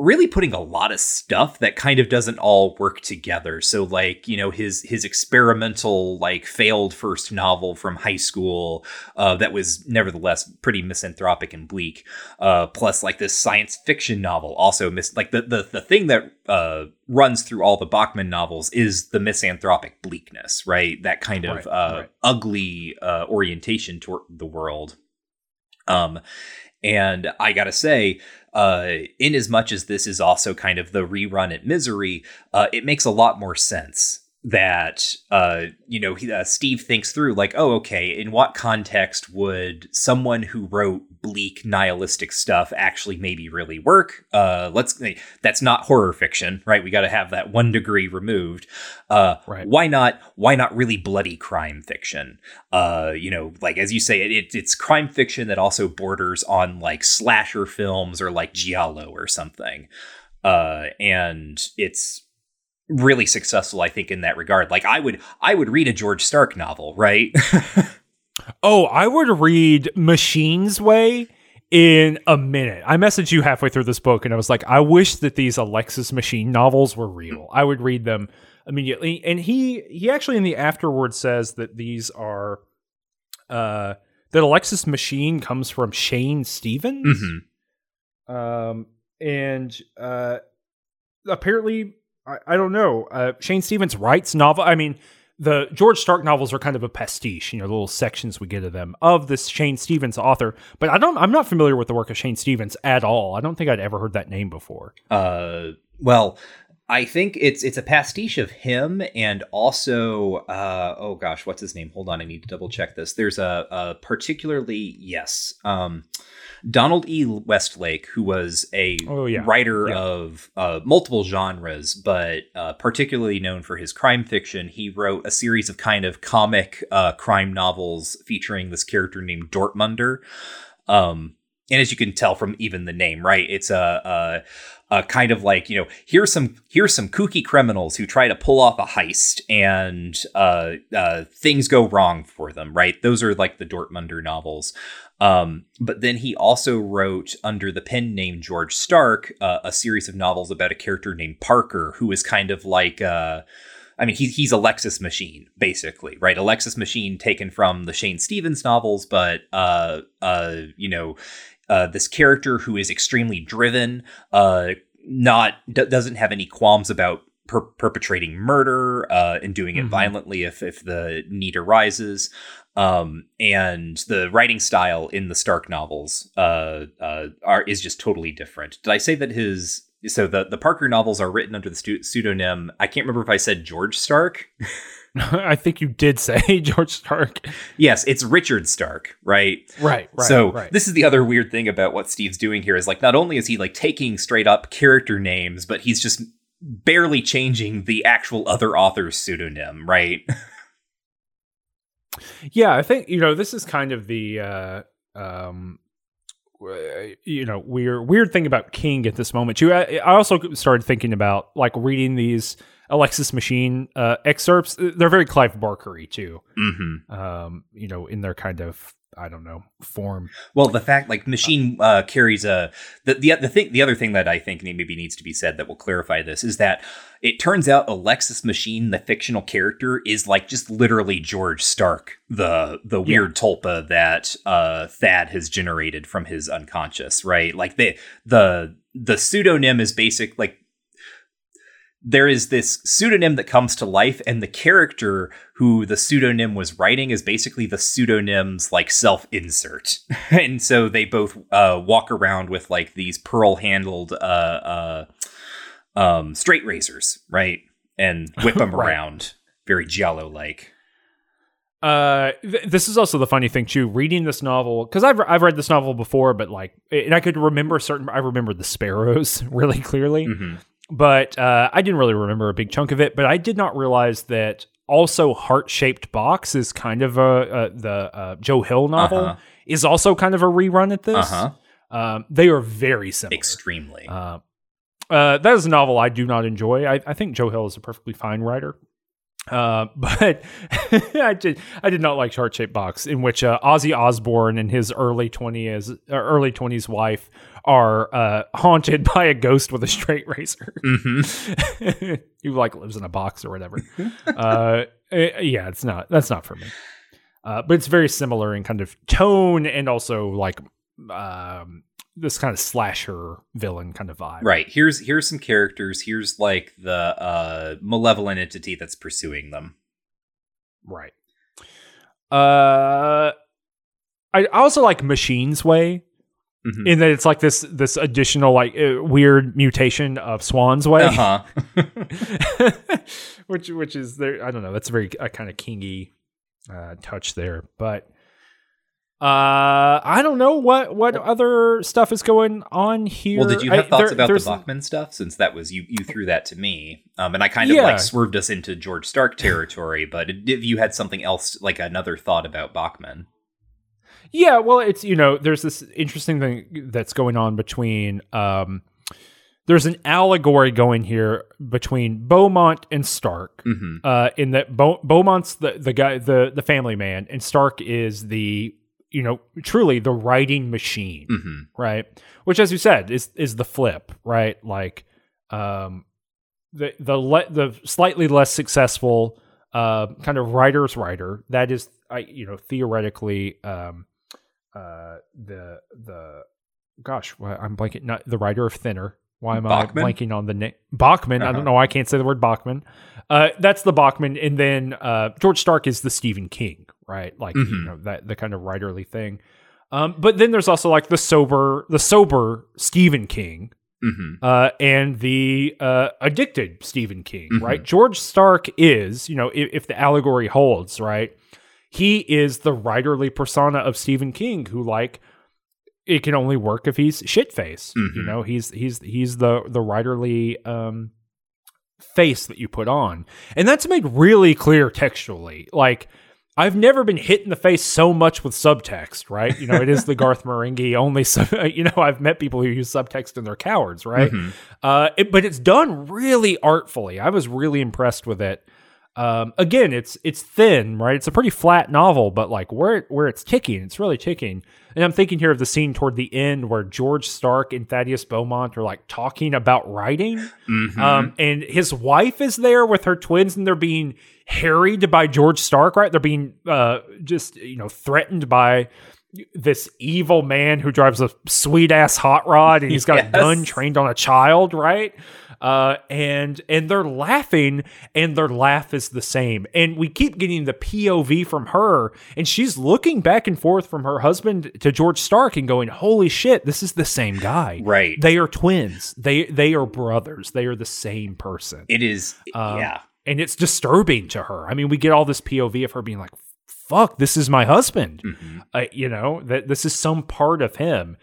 Speaker 1: really putting a lot of stuff that kind of doesn't all work together. So like, you know, his his experimental like failed first novel from high school uh, that was nevertheless pretty misanthropic and bleak. Uh, plus like this science fiction novel also mis- like the the the thing that uh, runs through all the Bachman novels is the misanthropic bleakness, right? That kind of
Speaker 3: Right,
Speaker 1: uh,
Speaker 3: right.
Speaker 1: ugly uh, orientation toward the world. Um, and I gotta say, uh, in as much as this is also kind of the rerun at Misery, uh, it makes a lot more sense that uh, you know he, uh, Steve thinks through like, oh, okay, in what context would someone who wrote bleak nihilistic stuff actually maybe really work? Uh, let's that's not horror fiction, right? We got to have that one degree removed. Uh,
Speaker 3: Right.
Speaker 1: Why not? Why not really bloody crime fiction? uh you know like as you say it, it it's crime fiction that also borders on like slasher films or like giallo or something uh and it's really successful i think in that regard like i would i would read a george stark novel right
Speaker 3: Oh, I would read Machine's Way in a minute. I messaged you halfway through this book and I was like, I wish that these Alexis Machine novels were real. I would read them immediately. And he he actually in the afterword says that these are uh that Alexis Machine comes from Shane Stevens.
Speaker 1: Mhm.
Speaker 3: Um and uh apparently I, I don't know. Uh Shane Stevens writes novel I mean the George Stark novels are kind of a pastiche, you know, the little sections we get of them of this Shane Stevens author. But I don't I'm not familiar with the work of Shane Stevens at all. I don't think I'd ever heard that name before.
Speaker 1: uh well i think it's it's a pastiche of him and also uh oh gosh what's his name hold on i need to double check this there's a, a particularly yes um donald e westlake who was a
Speaker 3: Oh, yeah.
Speaker 1: writer
Speaker 3: Yeah.
Speaker 1: of uh, multiple genres but uh, particularly known for his crime fiction he wrote a series of kind of comic uh, crime novels featuring this character named dortmunder um and as you can tell from even the name right it's a, a, a kind of like you know here's some here's some kooky criminals who try to pull off a heist and uh, uh, things go wrong for them right those are like the dortmunder novels um, but then he also wrote under the pen name george stark uh, a series of novels about a character named parker who is kind of like uh, I mean, he's he's Alexis Machine, basically, right? Alexis Machine taken from the Shane Stevens novels, but uh, uh, you know, uh, this character who is extremely driven, uh, not d- doesn't have any qualms about per- perpetrating murder uh, and doing it
Speaker 3: Mhm.
Speaker 1: violently if if the need arises. Um, and the writing style in the Stark novels uh, uh, are is just totally different. Did I say that his so the the Parker novels are written under the stu- pseudonym? I can't remember if I said George Stark.
Speaker 3: I think you did say George Stark.
Speaker 1: yes, it's Richard Stark, right?
Speaker 3: Right, right.
Speaker 1: so
Speaker 3: right.
Speaker 1: this is the other weird thing about what Steve's doing here is like not only is he like taking straight up character names, but he's just barely changing the actual other author's pseudonym, right?
Speaker 3: Yeah, I think you know this is kind of the uh, um, you know weird weird thing about King at this moment. You, I, I also started thinking about like reading these Alexis Machine uh, excerpts. They're very Clive Barkery too.
Speaker 1: mm-hmm.
Speaker 3: Um, you know, in their kind of I don't know form.
Speaker 1: Well, the fact like machine uh, carries a the, the the thing the other thing that I think maybe needs to be said that will clarify this is that it turns out Alexis Machine, the fictional character, is like just literally George Stark, the the weird tulpa that uh, Thad has generated from his unconscious, right? Like the the the pseudonym is basic like there is this pseudonym that comes to life and the character who the pseudonym was writing is basically the pseudonym's like self insert and so they both uh, walk around with like these pearl handled uh, uh, um, straight razors right and whip them
Speaker 3: Right.
Speaker 1: around very giallo like
Speaker 3: Uh, th- this is also the funny thing too. Reading this novel because I've I've read this novel before, but like, and I could remember certain. I remember the sparrows really clearly.
Speaker 1: Mm-hmm.
Speaker 3: But uh, I didn't really remember a big chunk of it. But I did not realize that also Heart Shaped Box is kind of a, a the uh, Joe Hill novel
Speaker 1: Uh-huh.
Speaker 3: is also kind of a rerun at this.
Speaker 1: Uh-huh.
Speaker 3: Um, they are very similar.
Speaker 1: Extremely.
Speaker 3: Uh, uh, that is a novel I do not enjoy. I, I think Joe Hill is a perfectly fine writer. Uh, but I did I did not like Heart Shaped Box, in which uh, Ozzy Osbourne and his early twenties uh, early twenties wife are uh, haunted by a ghost with a straight razor.
Speaker 1: hmm
Speaker 3: who like lives in a box or whatever. uh, eh, yeah, it's not. That's not for me. Uh, but it's very similar in kind of tone and also like um, this kind of slasher villain kind of vibe.
Speaker 1: Right. Here's here's some characters. Here's like the uh malevolent entity that's pursuing them.
Speaker 3: Right. Uh, I also like Machine's Way
Speaker 1: Mhm.
Speaker 3: in that it's like this this additional like uh, weird mutation of Swann's Way.
Speaker 1: Uh-huh.
Speaker 3: which which is there i don't know that's a very a kind of kingy uh touch there but uh i don't know what what other stuff is going on here
Speaker 1: Well, did you
Speaker 3: I-
Speaker 1: have thoughts
Speaker 3: there-
Speaker 1: about the Bachman stuff? Since that was you, you threw that to me, um, and I kind of
Speaker 3: Yeah.
Speaker 1: like swerved us into George Stark territory. But if you had something else, like another thought about Bachman,
Speaker 3: yeah well it's you know there's this interesting thing that's going on between um there's an allegory going here between beaumont and stark
Speaker 1: hmm
Speaker 3: uh, in that Beau- Beaumont's the, the guy, the the family man, and Stark is the you know truly the writing machine,
Speaker 1: hmm
Speaker 3: right? Which, as you said, is is the flip, right? Like, um, the the le- the slightly less successful uh, kind of writer's writer that is, I you know theoretically, um, uh, the the gosh, I'm blanking. Not the writer of Thinner. Why am
Speaker 1: Bachman?
Speaker 3: I blanking on the name? Bachman. I
Speaker 1: Uh-huh.
Speaker 3: don't know. why I can't say the word Bachman. Uh, that's the Bachman, and then uh, George Stark is the Stephen King, right? Like you
Speaker 1: Mhm.
Speaker 3: know that the kind of writerly thing. Um, but then there's also like the sober, the sober Stephen King,
Speaker 1: hmm
Speaker 3: uh, and the uh, addicted Stephen King,
Speaker 1: Mhm.
Speaker 3: right? George Stark is, you know, if, if the allegory holds, right? He is the writerly persona of Stephen King, who like it can only work if he's shit face. You
Speaker 1: Mhm.
Speaker 3: know, he's he's he's the the writerly um, face that you put on, and that's made really clear textually. Like I've never been hit in the face so much with subtext, right? You know, it is the Garth Marenghi only. Sub- you know, I've met people who use subtext and they're cowards, right?
Speaker 1: Mhm.
Speaker 3: Uh, it, but it's done really artfully. I was really impressed with it. Um, again, it's it's thin, right? It's a pretty flat novel, but like where it, where it's ticking, it's really ticking. And I'm thinking here of the scene toward the end where George Stark and Thaddeus Beaumont are like talking about writing.
Speaker 1: Mhm.
Speaker 3: Um, and his wife is there with her twins, and they're being harried by George Stark, right? They're being uh, just you know threatened by this evil man who drives a sweet ass hot rod, and he's got a gun trained on a child, right? Uh, and and they're laughing, and their laugh is the same. And we keep getting the POV from her, and she's looking back and forth from her husband to George Stark, and going, "Holy shit, this is the same guy."
Speaker 1: right.
Speaker 3: They are twins. They they are brothers. They are the same person.
Speaker 1: it is.
Speaker 3: Um,
Speaker 1: yeah.
Speaker 3: And it's disturbing to her. I mean, we get all this POV of her being like, "Fuck, this is my husband."
Speaker 1: Mhm.
Speaker 3: Uh, you know, that this is some part of him.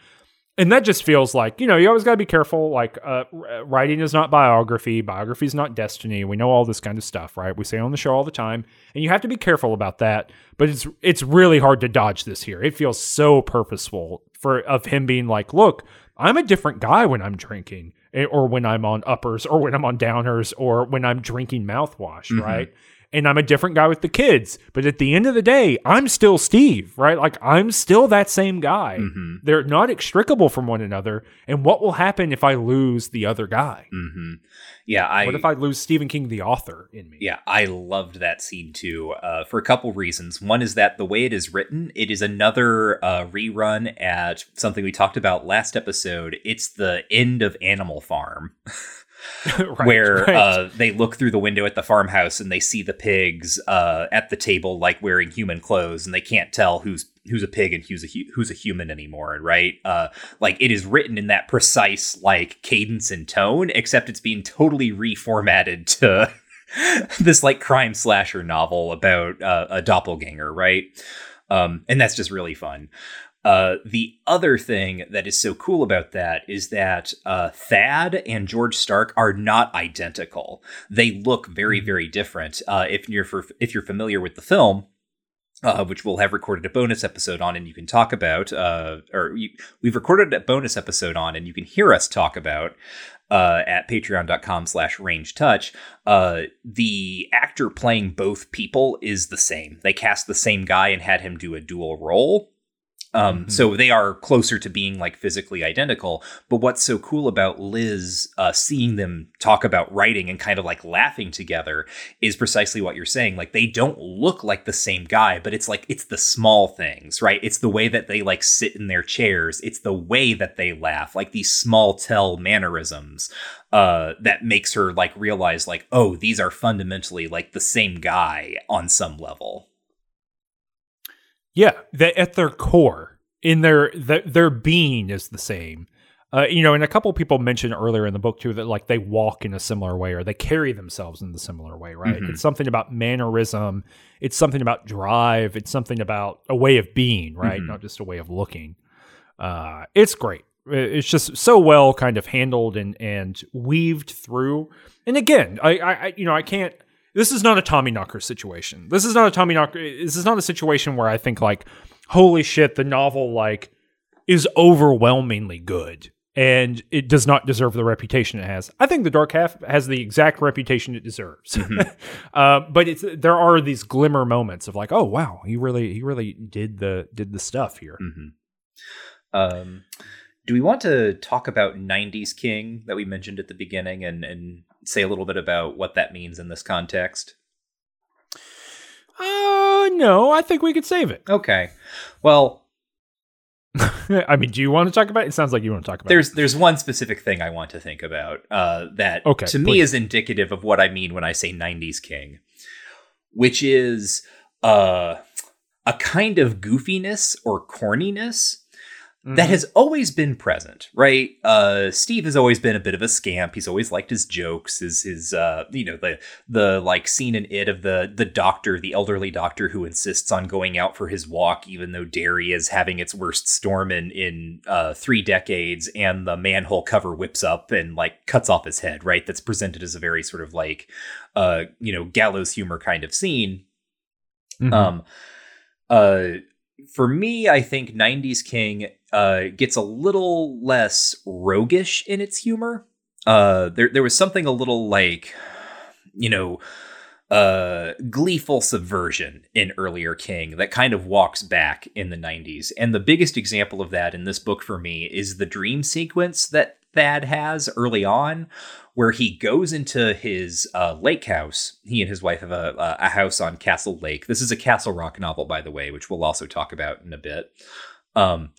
Speaker 3: And that just feels like, you know, you always got to be careful. Like, uh, writing is not biography. Biography is not destiny. We know all this kind of stuff, right? We say on the show all the time, and you have to be careful about that. But it's it's really hard to dodge this here. It feels so purposeful for of him being like, look, I'm a different guy when I'm drinking, eh, or when I'm on uppers, or when I'm on downers, or when I'm drinking mouthwash,
Speaker 1: Mhm.
Speaker 3: right? And I'm a different guy with the kids. But at the end of the day, I'm still Steve, right? Like I'm still that same guy.
Speaker 1: Mhm.
Speaker 3: They're not extricable from one another. And what will happen if I lose the other guy?
Speaker 1: hmm Yeah. I.
Speaker 3: what if I lose Stephen King, the author, in me?
Speaker 1: Yeah, I loved that scene too, uh, for a couple reasons. One is that the way it is written, it is another uh, rerun at something we talked about last episode. It's the end of Animal Farm,
Speaker 3: Right,
Speaker 1: where
Speaker 3: right.
Speaker 1: uh, they look through the window at the farmhouse and they see the pigs uh, at the table, like wearing human clothes, and they can't tell who's who's a pig and who's a hu- who's a human anymore, right? Uh, like it is written in that precise like cadence and tone, except it's being totally reformatted to this like crime slasher novel about uh, a doppelganger, right? Um, and that's just really fun. Uh, the other thing that is so cool about that is that uh, Thad and George Stark are not identical. They look very, very different. Uh, if you're for, if you're familiar with the film, uh, which we'll have recorded a bonus episode on, and you can talk about, uh, or you, we've recorded a bonus episode on, and you can hear us talk about uh, at patreon.com slash ranged touch uh, the actor playing both people is the same they cast the same guy and had him do a dual role um,
Speaker 3: Mhm.
Speaker 1: So they are closer to being like physically identical. But what's so cool about Liz uh, seeing them talk about writing and kind of like laughing together is precisely what you're saying. Like they don't look like the same guy, but it's like it's the small things, right? It's the way that they like sit in their chairs. It's the way that they laugh, like these small tell mannerisms uh, that makes her like realize like, oh, these are fundamentally like the same guy on some level.
Speaker 3: Yeah, they, at their core, in their their, their being is the same. Uh, you know, and a couple people mentioned earlier in the book too that like they walk in a similar way or they carry themselves in the similar way, right?
Speaker 1: Mhm.
Speaker 3: It's something about mannerism, it's something about drive, it's something about a way of being, right?
Speaker 1: Mhm.
Speaker 3: Not just a way of looking. Uh, it's great. It's just so well kind of handled and and weaved through. And again, I, I you know I can't. This is not a Tommy Knocker situation. This is not a Tommy Knocker. This is not a situation where I think like, holy shit, the novel like is overwhelmingly good and it does not deserve the reputation it has. I think the Dark Half has the exact reputation it deserves.
Speaker 1: Mhm.
Speaker 3: uh, but it's there are these glimmer moments of like, oh wow, he really he really did the did the stuff here.
Speaker 1: hmm Um, do we want to talk about 90s King that we mentioned at the beginning and, and say a little bit about what that means in this context?
Speaker 3: Uh no, I think we could save it.
Speaker 1: Okay. Well,
Speaker 3: I mean, do you want to talk about it? It sounds like you want to talk about
Speaker 1: there's there's one specific thing I want to think about uh, that
Speaker 3: Okay,
Speaker 1: to me is indicative of what I mean when I say 90s King, which is uh, a kind of goofiness or corniness
Speaker 3: it.
Speaker 1: that has always been present, right? Uh, Steve has always been a bit of a scamp. He's always liked his jokes, his his uh, you know the the like scene in it of the the doctor, the elderly doctor who insists on going out for his walk, even though Derry is having its worst storm in in uh, three decades, and the manhole cover whips up and like cuts off his head, right? That's presented as a very sort of like uh, you know gallows humor kind of scene.
Speaker 3: Mhm.
Speaker 1: Um, uh, for me, I think '90s King uh, gets a little less roguish in its humor. Uh, there, there was something a little like, you know, uh, gleeful subversion in earlier King that kind of walks back in the '90s. And the biggest example of that in this book for me is the dream sequence that Thad has early on, where he goes into his uh, lake house. He and his wife have a, a house on Castle Lake. This is a Castle Rock novel, by the way, which we'll also talk about in a bit. Um,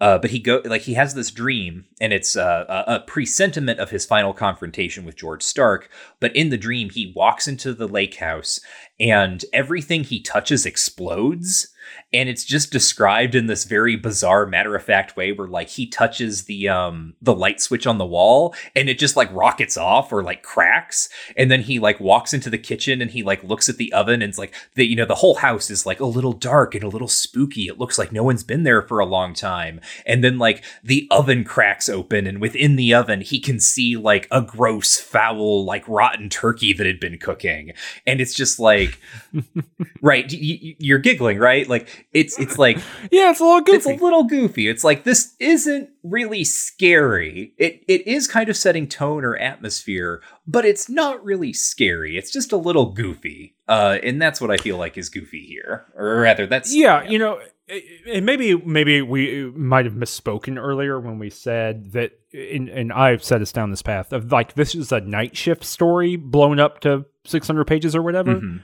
Speaker 1: uh, but he go like he has this dream, and it's uh, a, a presentiment of his final confrontation with George Stark. But in the dream, he walks into the lake house, and everything he touches explodes. And it's just described in this very bizarre, matter of fact way, where like he touches the um the light switch on the wall, and it just like rockets off or like cracks. And then he like walks into the kitchen, and he like looks at the oven, and it's like the you know the whole house is like a little dark and a little spooky. It looks like no one's been there for a long time and then like the oven cracks open and within the oven he can see like a gross foul like rotten turkey that had been cooking and it's just like right y- y- you're giggling right like it's it's like
Speaker 3: yeah, it's a little
Speaker 1: it's a
Speaker 3: goofy.
Speaker 1: little goofy it's like this isn't really scary it it is kind of setting tone or atmosphere but it's not really scary it's just a little goofy uh and that's what i feel like is goofy here or rather that's
Speaker 3: yeah, you know, and maybe maybe we might have misspoken earlier when we said that, and, and I've set us down this path of like this is a night shift story blown up to 600 pages or whatever.
Speaker 1: Mhm.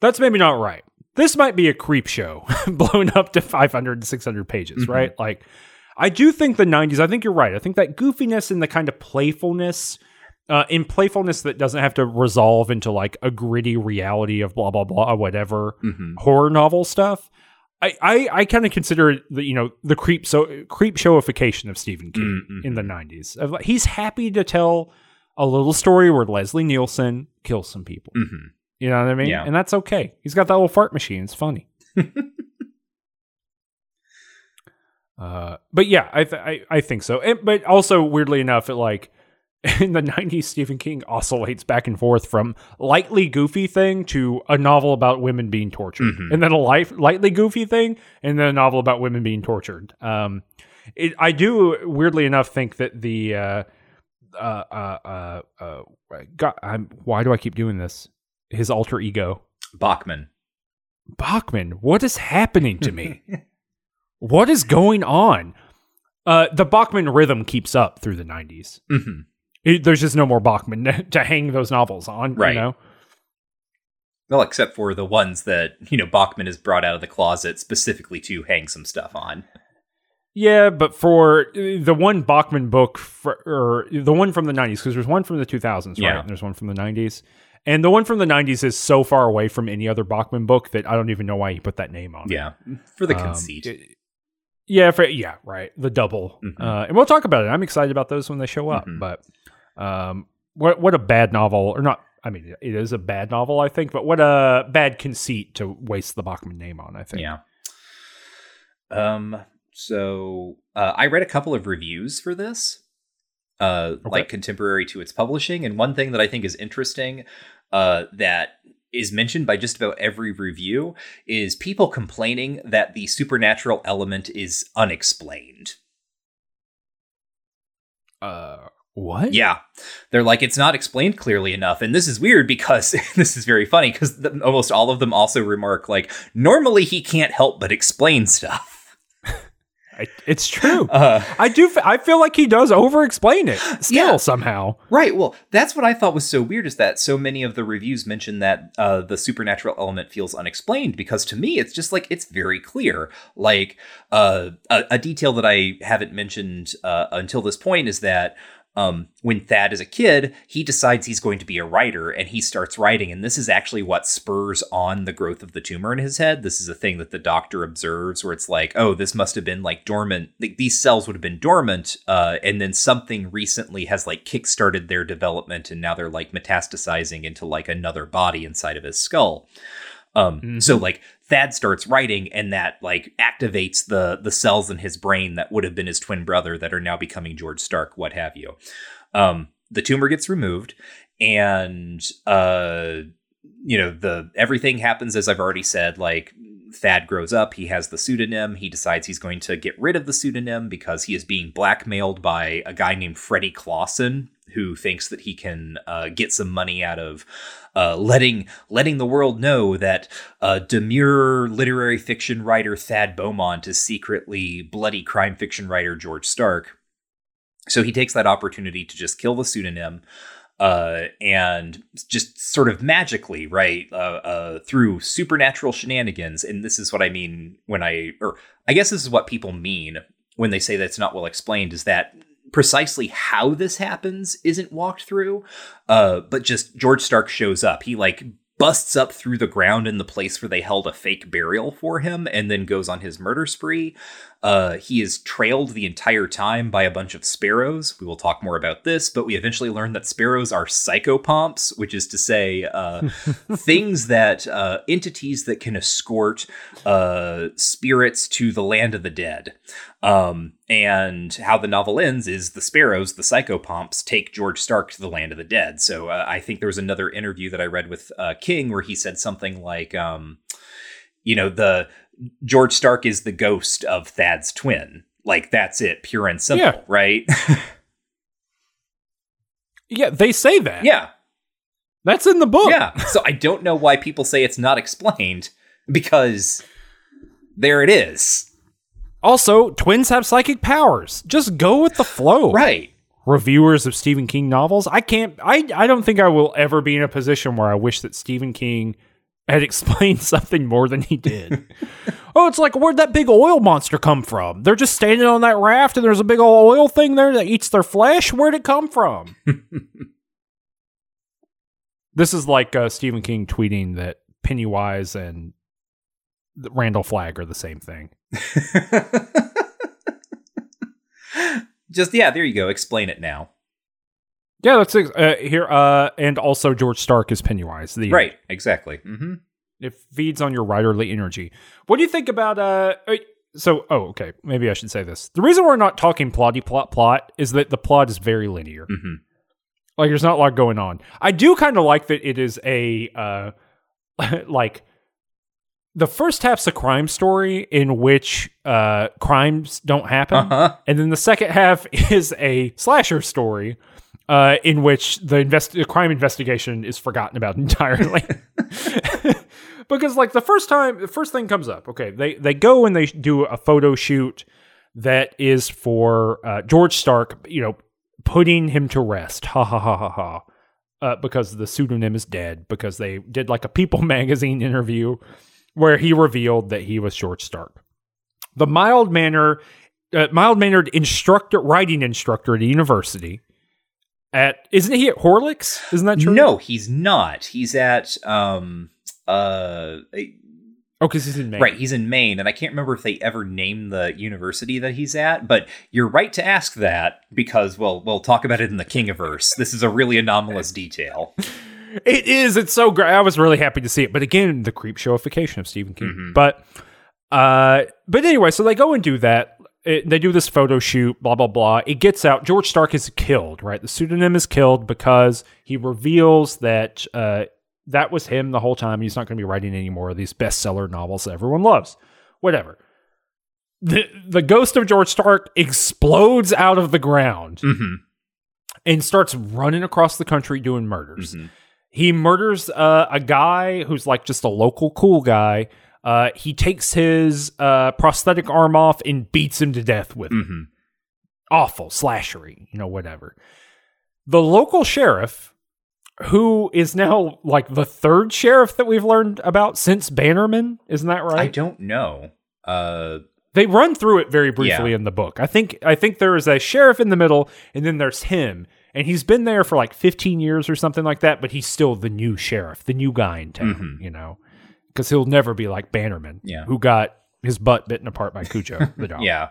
Speaker 3: That's maybe not right. This might be a creep show blown up to 500 to 600 pages,
Speaker 1: Mhm.
Speaker 3: right? Like, I do think the 90s, I think you're right. I think that goofiness and the kind of playfulness, uh, in playfulness that doesn't have to resolve into like a gritty reality of blah, blah, blah, whatever
Speaker 1: Mhm.
Speaker 3: horror novel stuff. I, I, I kind of consider the you know the creep so creep showification of Stephen King
Speaker 1: Mhm.
Speaker 3: in the '90s. He's happy to tell a little story where Leslie Nielsen kills some people. You know what I mean?
Speaker 1: Yeah.
Speaker 3: And that's okay. He's got that little fart machine. It's funny. Uh, but yeah, I, th- I I think so. And, but also weirdly enough, it like in the 90s Stephen King oscillates back and forth from lightly goofy thing to a novel about women being tortured
Speaker 1: Mhm.
Speaker 3: and then a life, lightly goofy thing and then a novel about women being tortured um it, I do weirdly enough think that the uh uh uh uh, uh God, I'm, why do I keep doing this his alter ego
Speaker 1: Bachman.
Speaker 3: Bachman what is happening to me what is going on uh the Bachman rhythm keeps up through the 90s
Speaker 1: hmm
Speaker 3: it, there's just no more Bachman to hang those novels on,
Speaker 1: Right.
Speaker 3: You know?
Speaker 1: Well, except for the ones that you know Bachman has brought out of the closet specifically to hang some stuff on.
Speaker 3: Yeah, but for uh, the one Bachman book, for, or the one from the '90s, because there's one from the 2000s, right?
Speaker 1: Yeah.
Speaker 3: And there's one from the '90s, and the one from the '90s is so far away from any other Bachman book that I don't even know why he put that name on. it.
Speaker 1: Yeah, for the
Speaker 3: Um,
Speaker 1: conceit.
Speaker 3: it- yeah, for yeah, right. The double,
Speaker 1: Mhm.
Speaker 3: uh, and we'll talk about it. I'm excited about those when they show up.
Speaker 1: Mhm.
Speaker 3: But um, what what a bad novel, or not? I mean, it is a bad novel, I think. But what a bad conceit to waste the Bachman name on. I think.
Speaker 1: Yeah. Um. So uh, I read a couple of reviews for this, uh,
Speaker 3: Okay.
Speaker 1: like contemporary to its publishing, and one thing that I think is interesting, uh, that is mentioned by just about every review is people complaining that the supernatural element is unexplained.
Speaker 3: Uh, what?
Speaker 1: Yeah. They're like, it's not explained clearly enough. And this is weird because this is very funny because almost all of them also remark, like, normally he can't help but explain stuff.
Speaker 3: I, it's true.
Speaker 1: Uh,
Speaker 3: I do. f- I feel like he does over-explain it still
Speaker 1: Yeah.
Speaker 3: somehow.
Speaker 1: right. Well, that's what I thought was so weird is that so many of the reviews mention that uh, the supernatural element feels unexplained because to me, it's just like, it's very clear. Like, uh, a, a detail that I haven't mentioned uh, until this point is that um, when Thad is a kid, he decides he's going to be a writer and he starts writing. And this is actually what spurs on the growth of the tumor in his head. This is a thing that the doctor observes where it's like, oh, this must have been like dormant. Like, these cells would have been dormant. Uh, and then something recently has like kickstarted their development and now they're like metastasizing into like another body inside of his skull. Um,
Speaker 3: Mhm.
Speaker 1: so like Thad starts writing and that like activates the the cells in his brain that would have been his twin brother that are now becoming George Stark, what have you. Um, the tumor gets removed and uh you know the everything happens as I've already said like Thad grows up, he has the pseudonym, he decides he's going to get rid of the pseudonym because he is being blackmailed by a guy named Freddie Clawson who thinks that he can uh, get some money out of uh, letting letting the world know that uh, demure literary fiction writer Thad Beaumont is secretly bloody crime fiction writer George Stark. So he takes that opportunity to just kill the pseudonym uh, and just sort of magically, right, uh, uh, through supernatural shenanigans. And this is what I mean when I, or I guess this is what people mean when they say that's not well explained, is that precisely how this happens isn't walked through. Uh, but just George Stark shows up. He like busts up through the ground in the place where they held a fake burial for him and then goes on his murder spree. Uh, he is trailed the entire time by a bunch of sparrows. We will talk more about this, but we eventually learn that sparrows are psychopomps, which is to say, uh, things that uh, entities that can escort uh, spirits to the land of the dead. Um, and how the novel ends is the sparrows, the psychopomps, take George Stark to the land of the dead. So uh, I think there was another interview that I read with uh, King where he said something like, um, you know, the George Stark is the ghost of Thad's twin. Like that's it, pure and simple,
Speaker 3: Yeah.
Speaker 1: right?
Speaker 3: Yeah, they say that.
Speaker 1: yeah,
Speaker 3: That's in the book.
Speaker 1: yeah. So I don't know why people say it's not explained because there it is.
Speaker 3: Also, twins have psychic powers. Just go with the flow.
Speaker 1: Right.
Speaker 3: Reviewers of Stephen King novels, I can't I I don't think I will ever be in a position where I wish that Stephen King had explained something more than he did. oh, it's like where'd that big oil monster come from? They're just standing on that raft and there's a big old oil thing there that eats their flesh. Where'd it come from? this is like uh, Stephen King tweeting that Pennywise and Randall Flagg are the same thing.
Speaker 1: Just yeah, there you go. Explain it now.
Speaker 3: Yeah, that's uh, here. Uh, and also George Stark is Pennywise. The
Speaker 1: Right. Exactly. hmm
Speaker 3: It feeds on your writerly energy. What do you think about? Uh, uh, so oh okay maybe I should say this. The reason we're not talking plotty plot plot is that the plot is very linear.
Speaker 1: Mhm.
Speaker 3: Like there's not a lot going on. I do kind of like that it is a uh like the first half's a crime story in which uh crimes don't happen.
Speaker 1: Uh-huh.
Speaker 3: And then the second half is a slasher story uh, in which the, invest- the crime investigation is forgotten about entirely. because like the first time, the first thing comes up. Okay, they they go and they do a photo shoot that is for uh, George Stark. You know, putting him to rest. Ha ha ha ha ha. Uh, because the pseudonym is dead. Because they did like a People magazine interview where he revealed that he was George Stark. The mild manner, uh, mild mannered instructor, writing instructor at a university. At isn't he at Horlicks? Isn't that true?
Speaker 1: No, he's not. He's at um uh
Speaker 3: Oh, because he's in Maine.
Speaker 1: right, he's in Maine and I can't remember if they ever named the university that he's at, but you're right to ask that because well, we'll talk about it in the Kingiverse. This is a really anomalous detail.
Speaker 3: It is. It's so great. I was really happy to see it. But again, the Creepshowification of Stephen King.
Speaker 1: Mhm.
Speaker 3: But uh but anyway, so they go and do that. It, they do this photo shoot, blah blah blah. It gets out. George Stark is killed, right? The pseudonym is killed because he reveals that uh that was him the whole time. He's not going to be writing any more of these bestseller novels that everyone loves. Whatever. The the ghost of George Stark explodes out of the ground
Speaker 1: Mhm.
Speaker 3: and starts running across the country doing murders.
Speaker 1: Mhm.
Speaker 3: He murders uh, a guy who's like just a local cool guy. Uh, he takes his uh, prosthetic arm off and beats him to death with it.
Speaker 1: Mhm.
Speaker 3: Awful, slashery, you know, whatever. The local sheriff, who is now like the third sheriff that we've learned about since Bannerman, isn't that right?
Speaker 1: I don't know. Uh
Speaker 3: they run through it very briefly
Speaker 1: Yeah.
Speaker 3: in the book. I think I think there is a sheriff in the middle, and then there's him, and he's been there for like 15 years or something like that. But he's still the new sheriff, the new guy in town,
Speaker 1: Mhm.
Speaker 3: you know, because he'll never be like Bannerman,
Speaker 1: Yeah.
Speaker 3: who got his butt bitten apart by Cujo, the dog.
Speaker 1: yeah.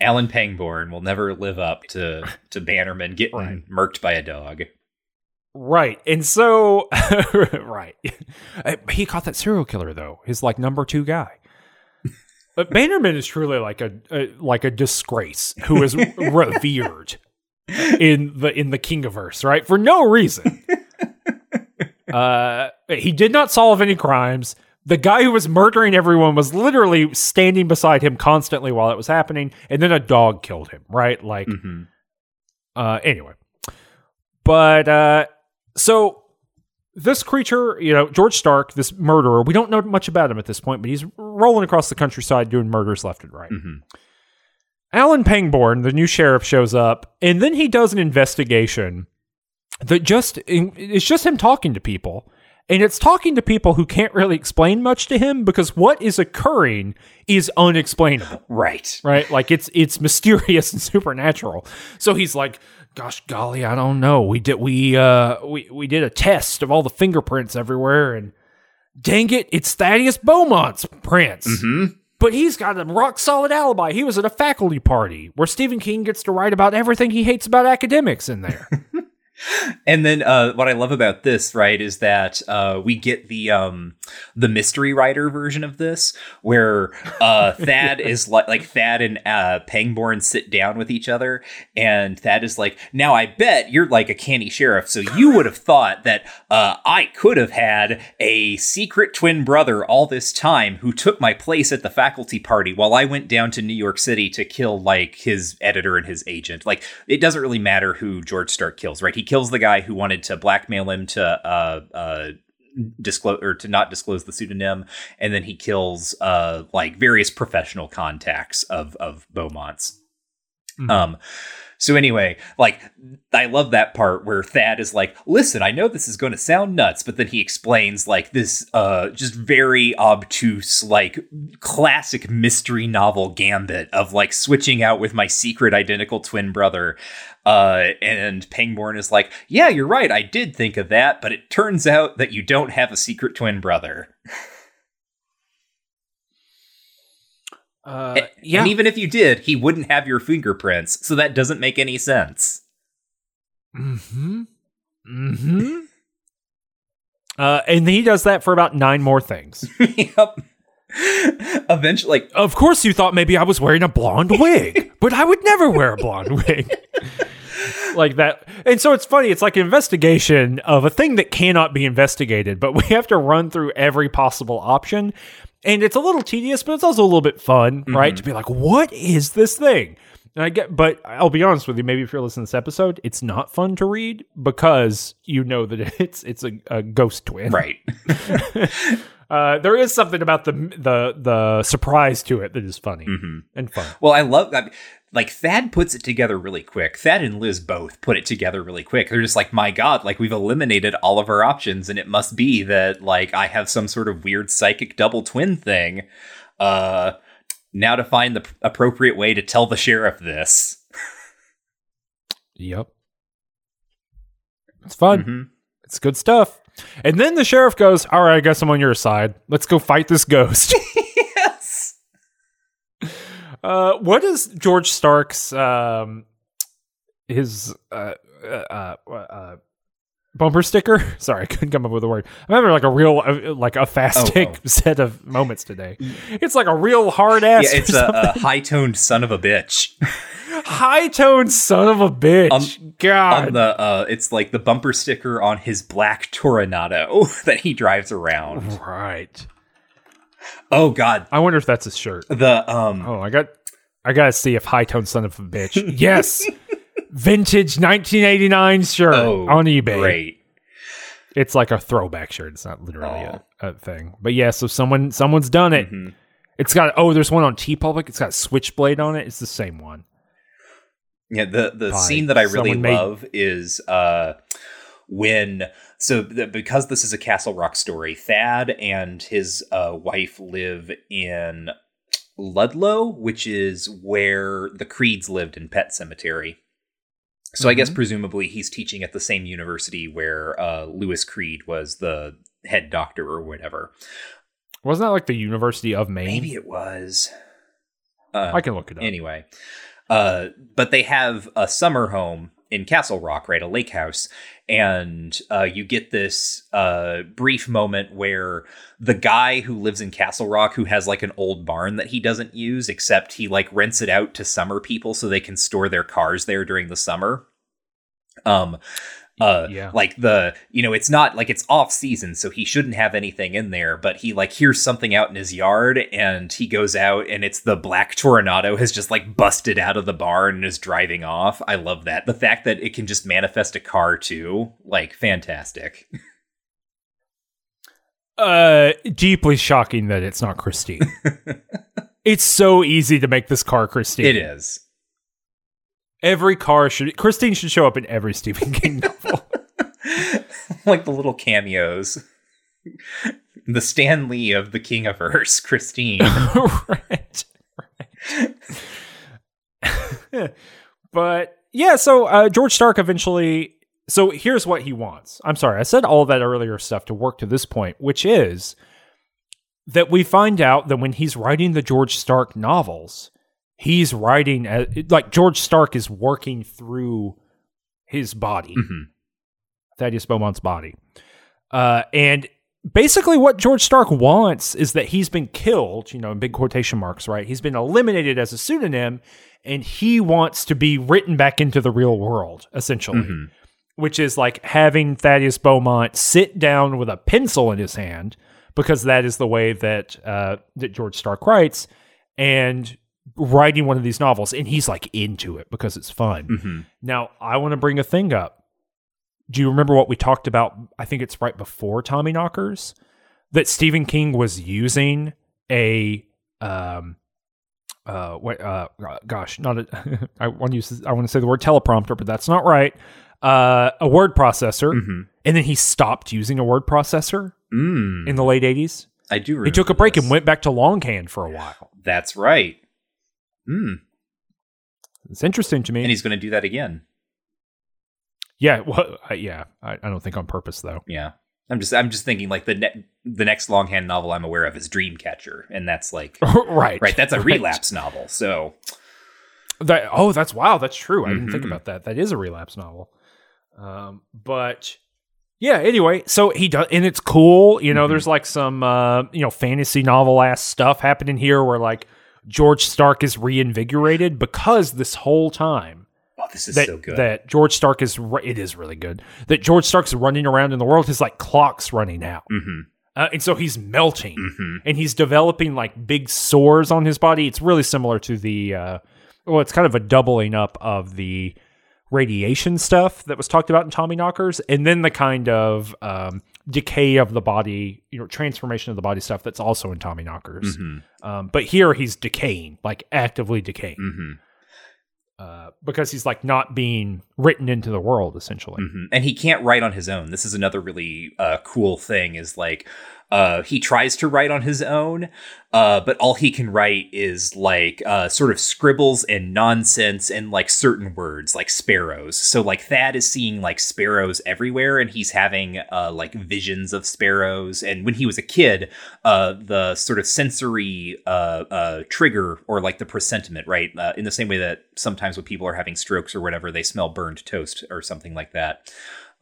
Speaker 1: Alan Pangborn will never live up to to Bannerman getting
Speaker 3: Right.
Speaker 1: murked by a dog.
Speaker 3: Right. And so, right. Uh, He caught that serial killer though. His like number two guy. But Bannerman is truly like a, a like a disgrace who is revered in the in the Kingiverse, right? For no reason. Uh, he did not solve any crimes. The guy who was murdering everyone was literally standing beside him constantly while it was happening, and then a dog killed him, right? Like,
Speaker 1: Mhm.
Speaker 3: uh, anyway, but uh, so this creature, you know, George Stark, this murderer, we don't know much about him at this point, but he's rolling across the countryside doing murders left and right.
Speaker 1: Mhm.
Speaker 3: Alan Pangborn, the new sheriff, shows up, and then he does an investigation that just it's just him talking to people. And it's talking to people who can't really explain much to him because what is occurring is unexplainable
Speaker 1: Right.
Speaker 3: right? Like it's it's mysterious and supernatural. So he's like, "Gosh, golly, I don't know. We did we uh we we did a test of all the fingerprints everywhere, and dang it, it's Thaddeus Beaumont's prints."
Speaker 1: Mhm.
Speaker 3: But he's got a rock solid alibi. He was at a faculty party where Stephen King gets to write about everything he hates about academics in there.
Speaker 1: And then uh, what I love about this, right, is that uh, we get the um, the mystery writer version of this, where uh, Thad is like like Thad and uh, Pangborn sit down with each other, and Thad is like, "Now I bet you're like a canny sheriff, so you would have thought that uh, I could have had a secret twin brother all this time who took my place at the faculty party while I went down to New York City to kill like his editor and his agent. Like it doesn't really matter who George Stark kills, right? He kills the guy who wanted to blackmail him to uh uh disclose or to not disclose the pseudonym and then he kills uh like various professional contacts of of Beaumont's
Speaker 3: Mhm.
Speaker 1: um so anyway like i love that part where thad is like listen i know this is going to sound nuts but then he explains like this uh just very obtuse like classic mystery novel gambit of like switching out with my secret identical twin brother uh and pangborn is like yeah you're right i did think of that but it turns out that you don't have a secret twin brother
Speaker 3: Uh,
Speaker 1: A-
Speaker 3: yeah,
Speaker 1: and even if you did he wouldn't have your fingerprints so that doesn't make any sense
Speaker 3: Mm-hmm. Mm-hmm. Uh, and he does that for about nine more things.
Speaker 1: yep Eventually, like
Speaker 3: Of course, you thought maybe I was wearing a blonde wig, but I would never wear a blonde wig. like that. And so it's funny. It's like an investigation of a thing that cannot be investigated, but we have to run through every possible option. And it's a little tedious, but it's also a little bit fun, right? To be like, what is this thing? And I get, but I'll be honest with you. Maybe if you're listening to this episode, it's not fun to read because you know that it's it's a, a ghost twin,
Speaker 1: right.
Speaker 3: uh, there is something about the the the surprise to it that is funny and fun.
Speaker 1: Well, I love that. Like Thad puts it together really quick. Thad and Liz both put it together really quick. They're just like, my God, like we've eliminated all of our options, and it must be that like I have some sort of weird psychic double twin thing. Uh, now to find the p- appropriate way to tell the sheriff this.
Speaker 3: Yep, it's fun.
Speaker 1: Mhm.
Speaker 3: It's good stuff. And then the sheriff goes, "All right, I guess I'm on your side. Let's go fight this ghost." uh, what is George Stark's um, his uh, uh, uh, uh, bumper sticker? Sorry, I couldn't come up with a word. I'm having like a real uh, like a fast
Speaker 1: Oh, oh.
Speaker 3: set of moments today. It's like a real hard ass.
Speaker 1: Yeah, it's a, a high toned son of a bitch.
Speaker 3: high toned son of a bitch.
Speaker 1: On-
Speaker 3: God.
Speaker 1: on the uh it's like the bumper sticker on his black Toronado that he drives around.
Speaker 3: right.
Speaker 1: Oh god.
Speaker 3: I wonder if that's his shirt.
Speaker 1: The um
Speaker 3: Oh, I got I gotta see if high tone son of a bitch. yes. Vintage 1989 shirt
Speaker 1: oh
Speaker 3: on eBay.
Speaker 1: Great.
Speaker 3: It's like a throwback shirt. It's not literally
Speaker 1: Oh.
Speaker 3: a, a thing. But yeah, so someone someone's done it.
Speaker 1: Mhm.
Speaker 3: It's got oh, there's one on TeePublic. It's got Switchblade on it. It's the same one.
Speaker 1: Yeah, the the scene that I really
Speaker 3: someone made-
Speaker 1: love is uh when so the, because this is a Castle Rock story, Thad and his uh, wife live in Ludlow, which is where the Creeds lived in Pet Sematary. So I guess
Speaker 3: Mhm.
Speaker 1: presumably he's teaching at the same university where uh, Louis Creed was the head doctor or whatever.
Speaker 3: Wasn't that like the University of Maine?
Speaker 1: Maybe it was. Uh,
Speaker 3: I can look it up.
Speaker 1: anyway uh but they have a summer home in castle rock right a lake house and uh you get this uh brief moment where the guy who lives in castle rock who has like an old barn that he doesn't use except he like rents it out to summer people so they can store their cars there during the summer um uh
Speaker 3: Yeah.
Speaker 1: like the you know it's not like it's off season so he shouldn't have anything in there but he like hears something out in his yard and he goes out and it's the black Toronado has just like busted out of the barn and is driving off i love that the fact that it can just manifest a car too like fantastic
Speaker 3: Uh, deeply shocking that it's not Christine. it's so easy to make this car Christine.
Speaker 1: it is
Speaker 3: Every car should Christine should show up in every Stephen King novel.
Speaker 1: like the little cameos the stan lee of the Kingiverse, christine
Speaker 3: right. right. but yeah, so uh, George Stark eventually. So here's what he wants. I'm sorry, I said all that earlier stuff to work to this point, which is that we find out that when he's writing the George Stark novels, he's writing as, like George Stark is working through his body.
Speaker 1: Mhm.
Speaker 3: Thaddeus Beaumont's body. Uh, and basically, what George Stark wants is that he's been killed, you know, in big quotation marks, right? He's been eliminated as a pseudonym, and he wants to be written back into the real world, essentially,
Speaker 1: Mhm.
Speaker 3: which is like having Thaddeus Beaumont sit down with a pencil in his hand, because that is the way that uh, that George Stark writes, and writing one of these novels, and he's like into it because it's fun.
Speaker 1: Mhm.
Speaker 3: Now, I want to bring a thing up. Do you remember what we talked about? I think it's right before Tommyknockers that Stephen King was using a um uh what uh gosh, not a I want to use I want to say the word teleprompter, but that's not right. Uh a word processor
Speaker 1: Mhm.
Speaker 3: and then he stopped using a word processor
Speaker 1: Mm.
Speaker 3: in the late 80s.
Speaker 1: i do remember
Speaker 3: He took a break
Speaker 1: this.
Speaker 3: and went back to longhand for a while.
Speaker 1: that's right mm.
Speaker 3: It's interesting to me.
Speaker 1: and he's going to do that again
Speaker 3: yeah, well, uh, yeah, I, I don't think on purpose though.
Speaker 1: Yeah. I'm just I'm just thinking like the ne- the next longhand novel I'm aware of is Dreamcatcher, and that's like
Speaker 3: right.
Speaker 1: right that's a relapse novel. So
Speaker 3: That oh, that's wow, that's true. I didn't think
Speaker 1: Mhm.
Speaker 3: about that. That is a relapse novel. Um, but yeah anyway so he does and it's cool you know
Speaker 1: Mhm.
Speaker 3: there's like some uh you know fantasy novel ass stuff happening here where like george stark is reinvigorated because this whole time
Speaker 1: Oh, this is
Speaker 3: that,
Speaker 1: so good.
Speaker 3: that george stark is it is really good. That george stark's running around in the world his like clock's running out.
Speaker 1: Hmm
Speaker 3: uh, and so he's melting.
Speaker 1: Hmm
Speaker 3: and he's developing like big sores on his body. It's really similar to the uh well it's kind of a doubling up of the radiation stuff that was talked about in Tommyknockers, and then the kind of um, decay of the body, you know, transformation of the body stuff that's also in Tommyknockers.
Speaker 1: hmm
Speaker 3: Um, but here he's decaying, like actively decaying,
Speaker 1: hmm
Speaker 3: uh, because he's like not being written into the world essentially.
Speaker 1: hmm And he can't write on his own. This is another really uh, cool thing. Is like uh, he tries to write on his own, uh, but all he can write is like uh, sort of scribbles and nonsense and like certain words, like sparrows. So like Thad is seeing like sparrows everywhere, and he's having uh, like visions of sparrows. And when he was a kid, uh, the sort of sensory uh, trigger or like the presentiment, right? In the same way that sometimes when people are having strokes or whatever, they smell burned toast or something like that.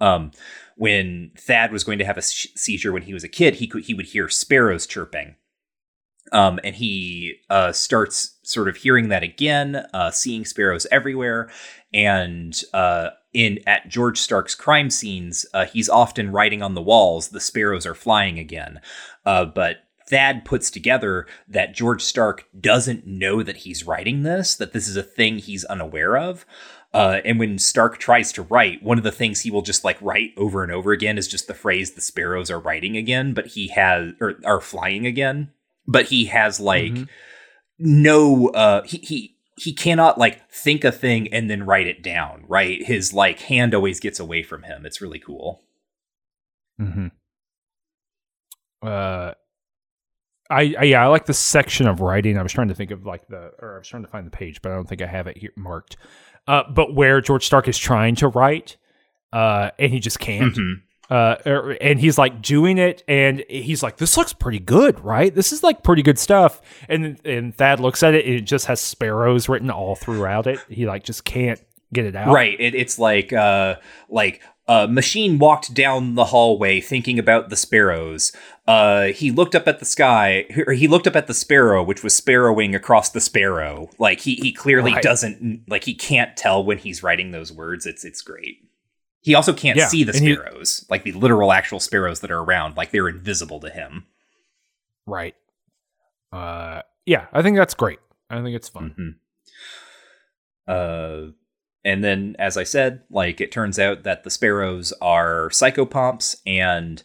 Speaker 1: Um, when Thad was going to have a seizure when he was a kid, he could he would hear sparrows chirping. Um, and he uh, starts sort of hearing that again, uh, seeing sparrows everywhere, and uh, in at George Stark's crime scenes, uh, he's often writing on the walls, "The sparrows are flying again." Uh, but Thad puts together that George Stark doesn't know that he's writing this, that this is a thing he's unaware of. Uh, and when Stark tries to write, one of the things he will just like write over and over again is just the phrase "the sparrows are writing again," but he has or are flying again. But he has like
Speaker 3: Mhm.
Speaker 1: no, uh, he he he cannot like think a thing and then write it down. Right, his like hand always gets away from him. It's really cool.
Speaker 3: Mm-hmm. Uh, I, I yeah, I like the section of writing. I was trying to think of like the, or I was trying to find the page, but I don't think I have it here marked. Uh, but where George Stark is trying to write, uh, and he just can't.
Speaker 1: Mhm.
Speaker 3: Uh, er- and he's like doing it, and he's like, "This looks pretty good, right? This is like pretty good stuff." And and Thad looks at it, and it just has sparrows written all throughout it. He like just can't get it out.
Speaker 1: Right. It, it's like uh like uh machine walked down the hallway thinking about the sparrows. Uh he looked up at the sky or he looked up at the sparrow which was sparrowing across the sparrow. Like he he clearly
Speaker 3: Right.
Speaker 1: doesn't like he can't tell when he's writing those words. It's it's great. He also can't
Speaker 3: Yeah,
Speaker 1: see the
Speaker 3: and he-
Speaker 1: sparrows, like the literal actual sparrows that are around, like they're invisible to him.
Speaker 3: Right. Uh, yeah, I think that's great. I think it's fun.
Speaker 1: Mhm. Uh, and then, as I said, like it turns out that the sparrows are psychopomps, and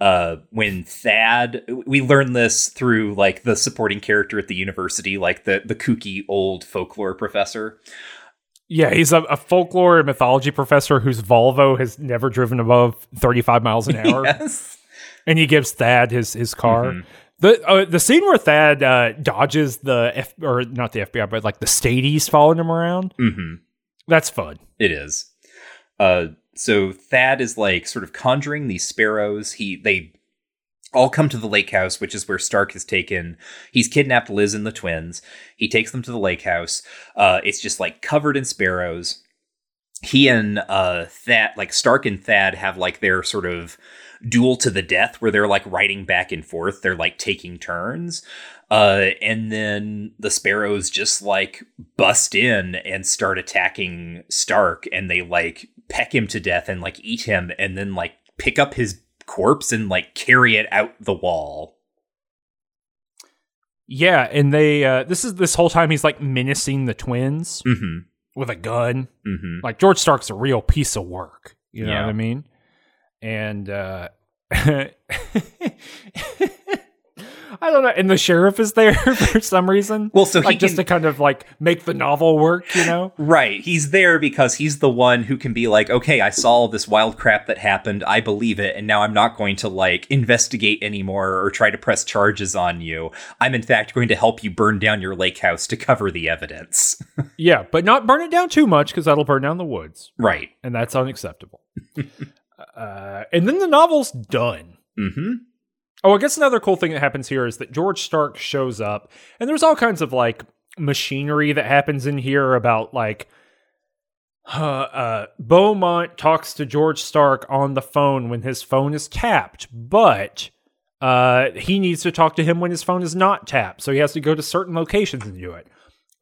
Speaker 1: uh, when Thad, we learn this through like the supporting character at the university, like the the kooky old folklore professor.
Speaker 3: Yeah, he's a, a folklore and mythology professor whose Volvo has never driven above 35 miles an hour,
Speaker 1: yes.
Speaker 3: and he gives Thad his his car.
Speaker 1: Mhm.
Speaker 3: The uh, the scene where Thad uh, dodges the F or not the FBI, but like the Staties following him around.
Speaker 1: hmm
Speaker 3: That's fun.
Speaker 1: It is. Uh, so Thad is like sort of conjuring these sparrows. He they all come to the lake house, which is where Stark has taken. He's kidnapped Liz and the twins. He takes them to the lake house. Uh, it's just like covered in sparrows. He and uh, Thad, like Stark and Thad, have like their sort of duel to the death, where they're like riding back and forth. They're like taking turns. Uh, and then the sparrows just like bust in and start attacking Stark, and they like peck him to death and like eat him, and then like pick up his corpse and like carry it out the wall.
Speaker 3: Yeah, and they uh, this is this whole time he's like menacing the twins
Speaker 1: Mm-hmm.
Speaker 3: with a gun.
Speaker 1: Mm-hmm.
Speaker 3: Like George Stark's a real piece of work. You know
Speaker 1: Yeah.
Speaker 3: what I mean? And uh I don't know. And the sheriff is there for some reason.
Speaker 1: Well, so he
Speaker 3: like just
Speaker 1: can-
Speaker 3: to kind of like make the novel work, you know?
Speaker 1: Right. He's there because he's the one who can be like, okay, I saw this wild crap that happened. I believe it. And now I'm not going to like investigate anymore or try to press charges on you. I'm in fact going to help you burn down your lake house to cover the evidence.
Speaker 3: Yeah, but not burn it down too much because that'll burn down the woods,
Speaker 1: right.
Speaker 3: and that's unacceptable. uh, and then the novel's done.
Speaker 1: Mm-hmm.
Speaker 3: Oh, I guess another cool thing that happens here is that George Stark shows up, and there's all kinds of like machinery that happens in here about like uh, uh, Beaumont talks to George Stark on the phone when his phone is tapped, but uh, he needs to talk to him when his phone is not tapped. So he has to go to certain locations and do it.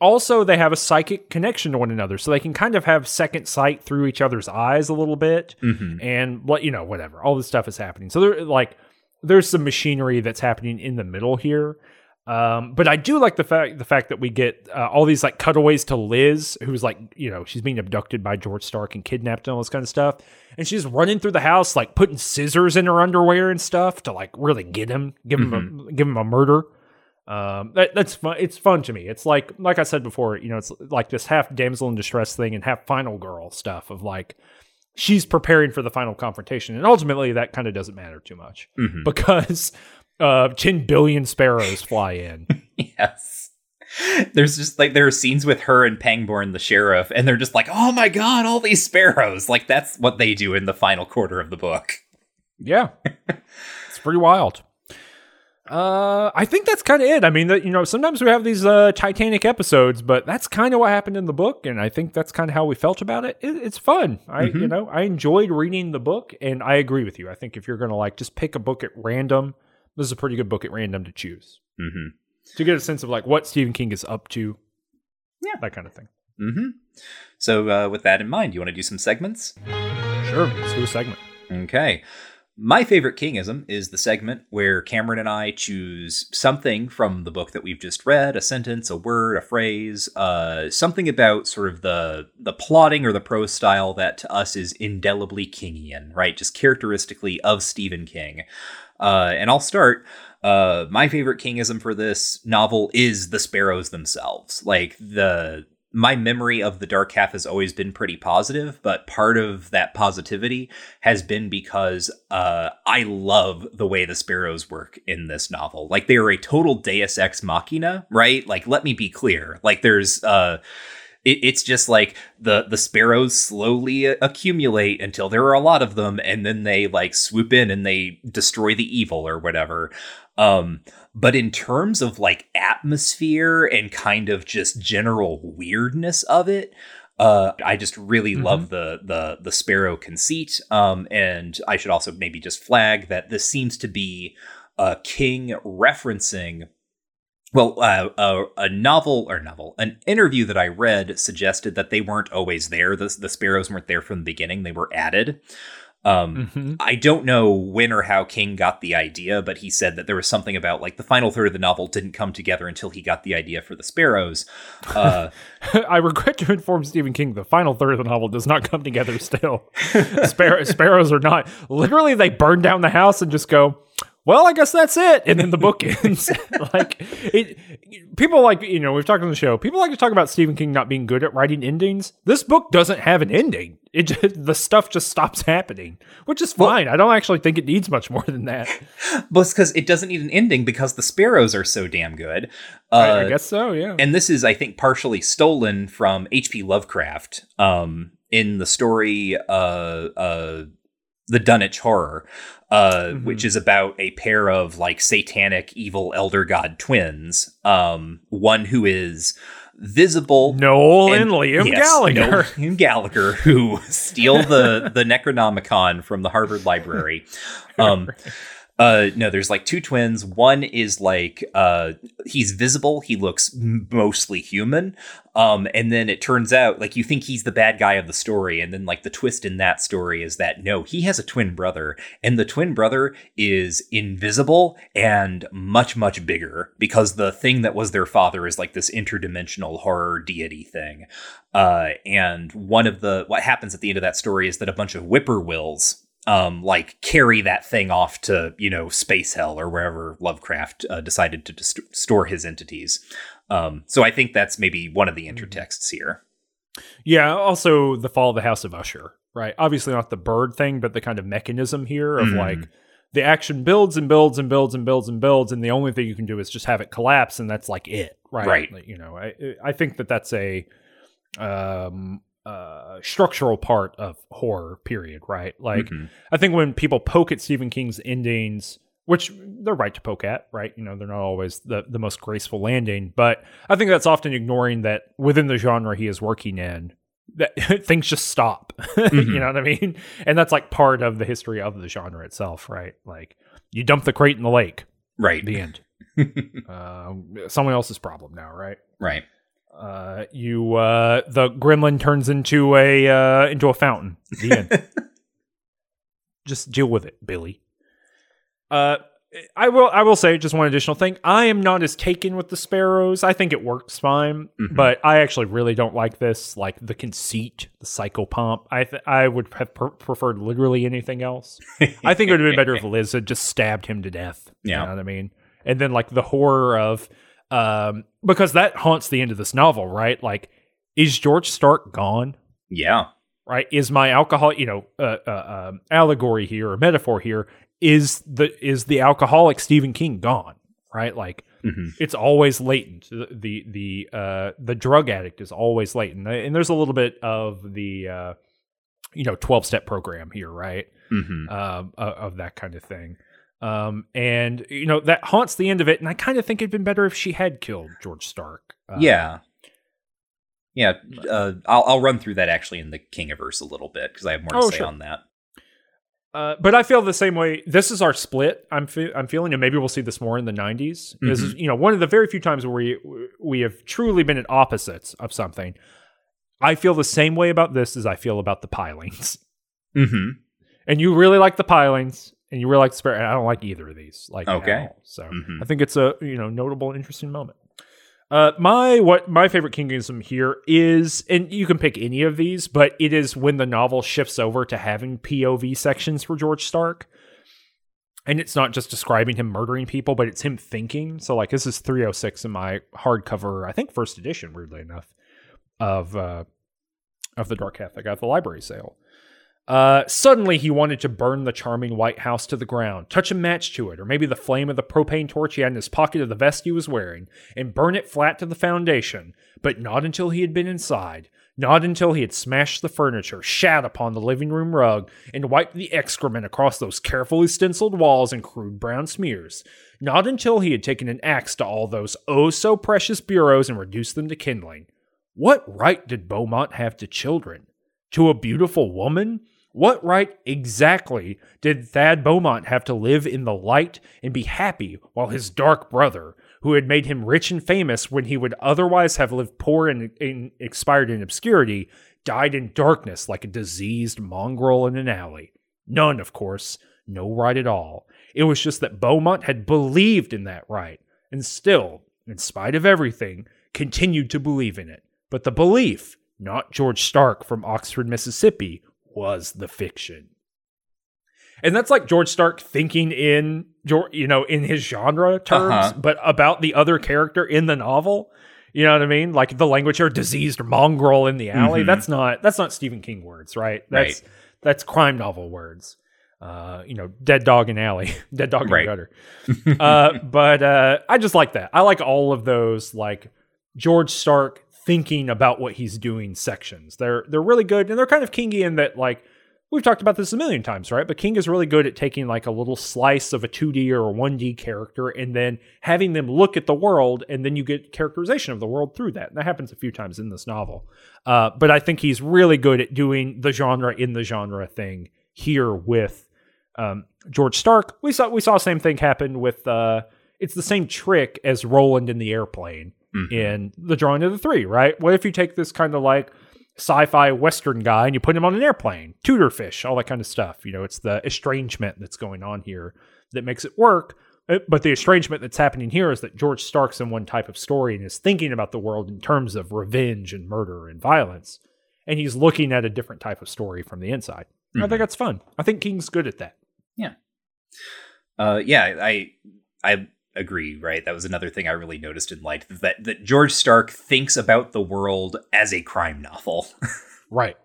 Speaker 3: Also, they have a psychic connection to one another, so they can kind of have second sight through each other's eyes a little bit,
Speaker 1: Mhm.
Speaker 3: and what you know, whatever. All this stuff is happening. So they're like, there's some machinery that's happening in the middle here. Um, but I do like the fact the fact that we get uh, all these like cutaways to Liz, who's like you know she's being abducted by George Stark and kidnapped and all this kind of stuff, and she's running through the house like putting scissors in her underwear and stuff to like really get him, give him a, give him a murder. Um, that, that's fun. It's fun to me. It's like like I said before, you know, it's like this half damsel in distress thing and half final girl stuff of like she's preparing for the final confrontation, and ultimately that kind of doesn't matter too much
Speaker 1: Mhm.
Speaker 3: because uh, 10 billion sparrows fly in.
Speaker 1: Yes. There's just like there are scenes with her and Pangborn the sheriff, and they're just like, oh my god, all these sparrows. Like that's what they do in the final quarter of the book.
Speaker 3: yeah, it's pretty wild. Uh, I think that's kind of it. I mean, that you know, sometimes we have these uh, Titanic episodes, but that's kind of what happened in the book, and I think that's kind of how we felt about it. it it's fun. I, you know, I enjoyed reading the book, and I agree with you. I think if you're gonna like just pick a book at random, this is a pretty good book at random to choose
Speaker 1: Mm-hmm.
Speaker 3: to get a sense of like what Stephen King is up to.
Speaker 1: Yeah.
Speaker 3: that kind of thing.
Speaker 1: Mm-hmm. So uh, with that in mind, you want to do some segments?
Speaker 3: Sure, let's do a segment.
Speaker 1: Okay. My favorite Kingism is the segment where Cameron and I choose something from the book that we've just read, a sentence, a word, a phrase, uh, something about sort of the the plotting or the prose style that to us is indelibly Kingian, right? Just characteristically of Stephen King. Uh, and I'll start. Uh, my favorite Kingism for this novel is the sparrows themselves. Like the my memory of the dark half has always been pretty positive, but part of that positivity has been because uh, I love the way the sparrows work in this novel. Like they are a total Deus ex machina, right? Like let me be clear. Like there's uh, it, it's just like the the sparrows slowly accumulate until there are a lot of them, and then they like swoop in and they destroy the evil or whatever. Um, but in terms of like atmosphere and kind of just general weirdness of it, uh, I just really love the the the sparrow conceit. Um, and I should also maybe just flag that this seems to be uh, King referencing. Well, uh, a, a novel or novel, an interview that I read suggested that they weren't always there. The, the sparrows weren't there from the beginning; they were added. Um,
Speaker 3: Mhm.
Speaker 1: I don't know when or how King got the idea, but he said that there was something about like the final third of the novel didn't come together until he got the idea for the sparrows. Uh,
Speaker 3: I regret to inform Stephen King the final third of the novel does not come together still. Spar- sparrows are not. Literally, they burn down the house and just go, well, I guess that's it. And then the book ends. like, it, people like, you know, we've talked on the show, people like to talk about Stephen King not being good at writing endings. This book doesn't have an ending. It just, the stuff just stops happening, which is fine. I don't actually think it needs much more than that.
Speaker 1: but because it doesn't need an ending because the sparrows are so damn good. Uh,
Speaker 3: I, I guess so, yeah.
Speaker 1: and this is, I think, partially stolen from H.P. Lovecraft um, in the story uh, uh, The Dunwich Horror, uh,
Speaker 3: Mhm.
Speaker 1: which is about a pair of like satanic evil elder god twins. Um, one who is visible.
Speaker 3: Noel and,
Speaker 1: and-
Speaker 3: Liam
Speaker 1: Yes,
Speaker 3: Gallagher.
Speaker 1: Noel and Gallagher, who steal the the Necronomicon from the Harvard Library. Um, uh, no, there's like two twins. One is like uh, he's visible. He looks mostly human. Um, and then it turns out like you think he's the bad guy of the story, and then like the twist in that story is that no, he has a twin brother, and the twin brother is invisible and much much bigger because the thing that was their father is like this interdimensional horror deity thing. Uh, and one of the what happens at the end of that story is that a bunch of whippoorwills um like carry that thing off to you know space hell or wherever lovecraft uh, decided to dist- store his entities um so i think that's maybe one of the intertexts here
Speaker 3: Yeah, also the fall of the House of Usher, right? Obviously not the bird thing, but the kind of mechanism here of
Speaker 1: Mhm.
Speaker 3: like the action builds and builds and builds and builds and builds, and the only thing you can do is just have it collapse, and that's like it, right?
Speaker 1: Right.
Speaker 3: Like, you know, I I think that that's a um uh structural part of horror period right like
Speaker 1: Mhm.
Speaker 3: i think when people poke at stephen king's endings which they're right to poke at right you know they're not always the, the most graceful landing but i think that's often ignoring that within the genre he is working in that things just stop.
Speaker 1: Mhm.
Speaker 3: you know what I mean? And that's like part of the history of the genre itself, right? Like you dump the crate in the lake,
Speaker 1: Right.
Speaker 3: the end. um, someone else's problem now, right?
Speaker 1: right.
Speaker 3: Uh, you uh, the gremlin turns into a uh, into a fountain. The end. just deal with it, Billy. Uh, I will. I will say just one additional thing. I am not as taken with the sparrows. I think it works fine,
Speaker 1: Mhm.
Speaker 3: but I actually really don't like this. Like the conceit, the psycho psychopomp. I th- I would have per- preferred literally anything else. I think it would have been better if Liz had just stabbed him to death.
Speaker 1: Yeah.
Speaker 3: You know what I mean? And then like the horror of um because that haunts the end of this novel, right? Like, is George Stark gone?
Speaker 1: Yeah.
Speaker 3: Right? Is my alcohol, you know, uh, uh, um, allegory here or metaphor here is the is the alcoholic Stephen King gone? Right? Like,
Speaker 1: hmm
Speaker 3: it's always latent. The the the uh the drug addict is always latent, and there's a little bit of the uh you know twelve step program here, right?
Speaker 1: hmm
Speaker 3: um, o- of that kind of thing. Um, and you know that haunts the end of it. And I kind of think it'd been better if she had killed George Stark. Uh,
Speaker 1: yeah. Yeah. Uh, I'll I'll run through that actually in the Kingiverse a little bit because I have more to
Speaker 3: Oh,
Speaker 1: say
Speaker 3: sure.
Speaker 1: on that.
Speaker 3: Uh, but I feel the same way. This is our split. I'm fe- I'm feeling, and maybe we'll see this more in the '90s. This is you know one of the very few times where we we have truly been at opposites of something. I feel the same way about this as I feel about the pilings.
Speaker 1: hmm
Speaker 3: And you really like the pilings, and you really like the spirit. And I don't like either of these. Like at
Speaker 1: Okay.
Speaker 3: all. so
Speaker 1: Mhm.
Speaker 3: I think it's a you know notable, interesting moment. Uh, my what my favorite Kingism here is, and you can pick any of these, but it is when the novel shifts over to having POV sections for George Stark, and it's not just describing him murdering people, but it's him thinking. So like this is 306 in my hardcover, I think first edition, weirdly enough, of uh, of the Dark Catholic at the library sale. Uh, suddenly, he wanted to burn the charming White House to the ground, touch a match to it, or maybe the flame of the propane torch he had in his pocket of the vest he was wearing, and burn it flat to the foundation. But not until he had been inside. Not until he had smashed the furniture, shat upon the living room rug, and wiped the excrement across those carefully stenciled walls in crude brown smears. Not until he had taken an axe to all those oh so precious bureaus and reduced them to kindling. What right did Beaumont have to children? To a beautiful woman? What right exactly did Thad Beaumont have to live in the light and be happy while his dark brother, who had made him rich and famous when he would otherwise have lived poor and, and expired in obscurity, died in darkness like a diseased mongrel in an alley? None, of course, no right at all. It was just that Beaumont had believed in that right, and still, in spite of everything, continued to believe in it. But the belief, not George Stark from Oxford, Mississippi, was the fiction. And that's like George Stark thinking in you know in his genre terms,
Speaker 1: Uh-huh.
Speaker 3: but about the other character in the novel. You know what I mean? Like the language here, diseased mongrel in the alley.
Speaker 1: Mhm.
Speaker 3: That's not that's not Stephen King words, right? That's that's crime novel words. Uh, you know, dead dog in alley, dead dog in
Speaker 1: Right.
Speaker 3: gutter. uh, but uh, I just like that. I like all of those like George Stark thinking about what he's doing sections. They're they're really good and they're kind of kingy in that like we've talked about this a million times, right? But King is really good at taking like a little slice of a 2D or a 1D character and then having them look at the world and then you get characterization of the world through that. And that happens a few times in this novel. Uh, but I think he's really good at doing the genre in the genre thing here with um, George Stark. We saw we saw the same thing happen with uh, it's the same trick as Roland in the airplane
Speaker 1: Mhm.
Speaker 3: in the drawing of the three, right? What if you take this kind of like sci-fi western guy and you put him on an airplane, tooter fish, all that kind of stuff. You know, it's the estrangement that's going on here that makes it work. Uh, But the estrangement that's happening here is that George Stark's in one type of story and is thinking about the world in terms of revenge and murder and violence. And he's looking at a different type of story from the inside. I
Speaker 1: Mhm.
Speaker 3: think that's fun. I think King's good at that. Yeah.
Speaker 1: Uh, yeah, I I agree. Right, that was another thing I really noticed in Light that that George Stark thinks about the world as a crime novel.
Speaker 3: Right.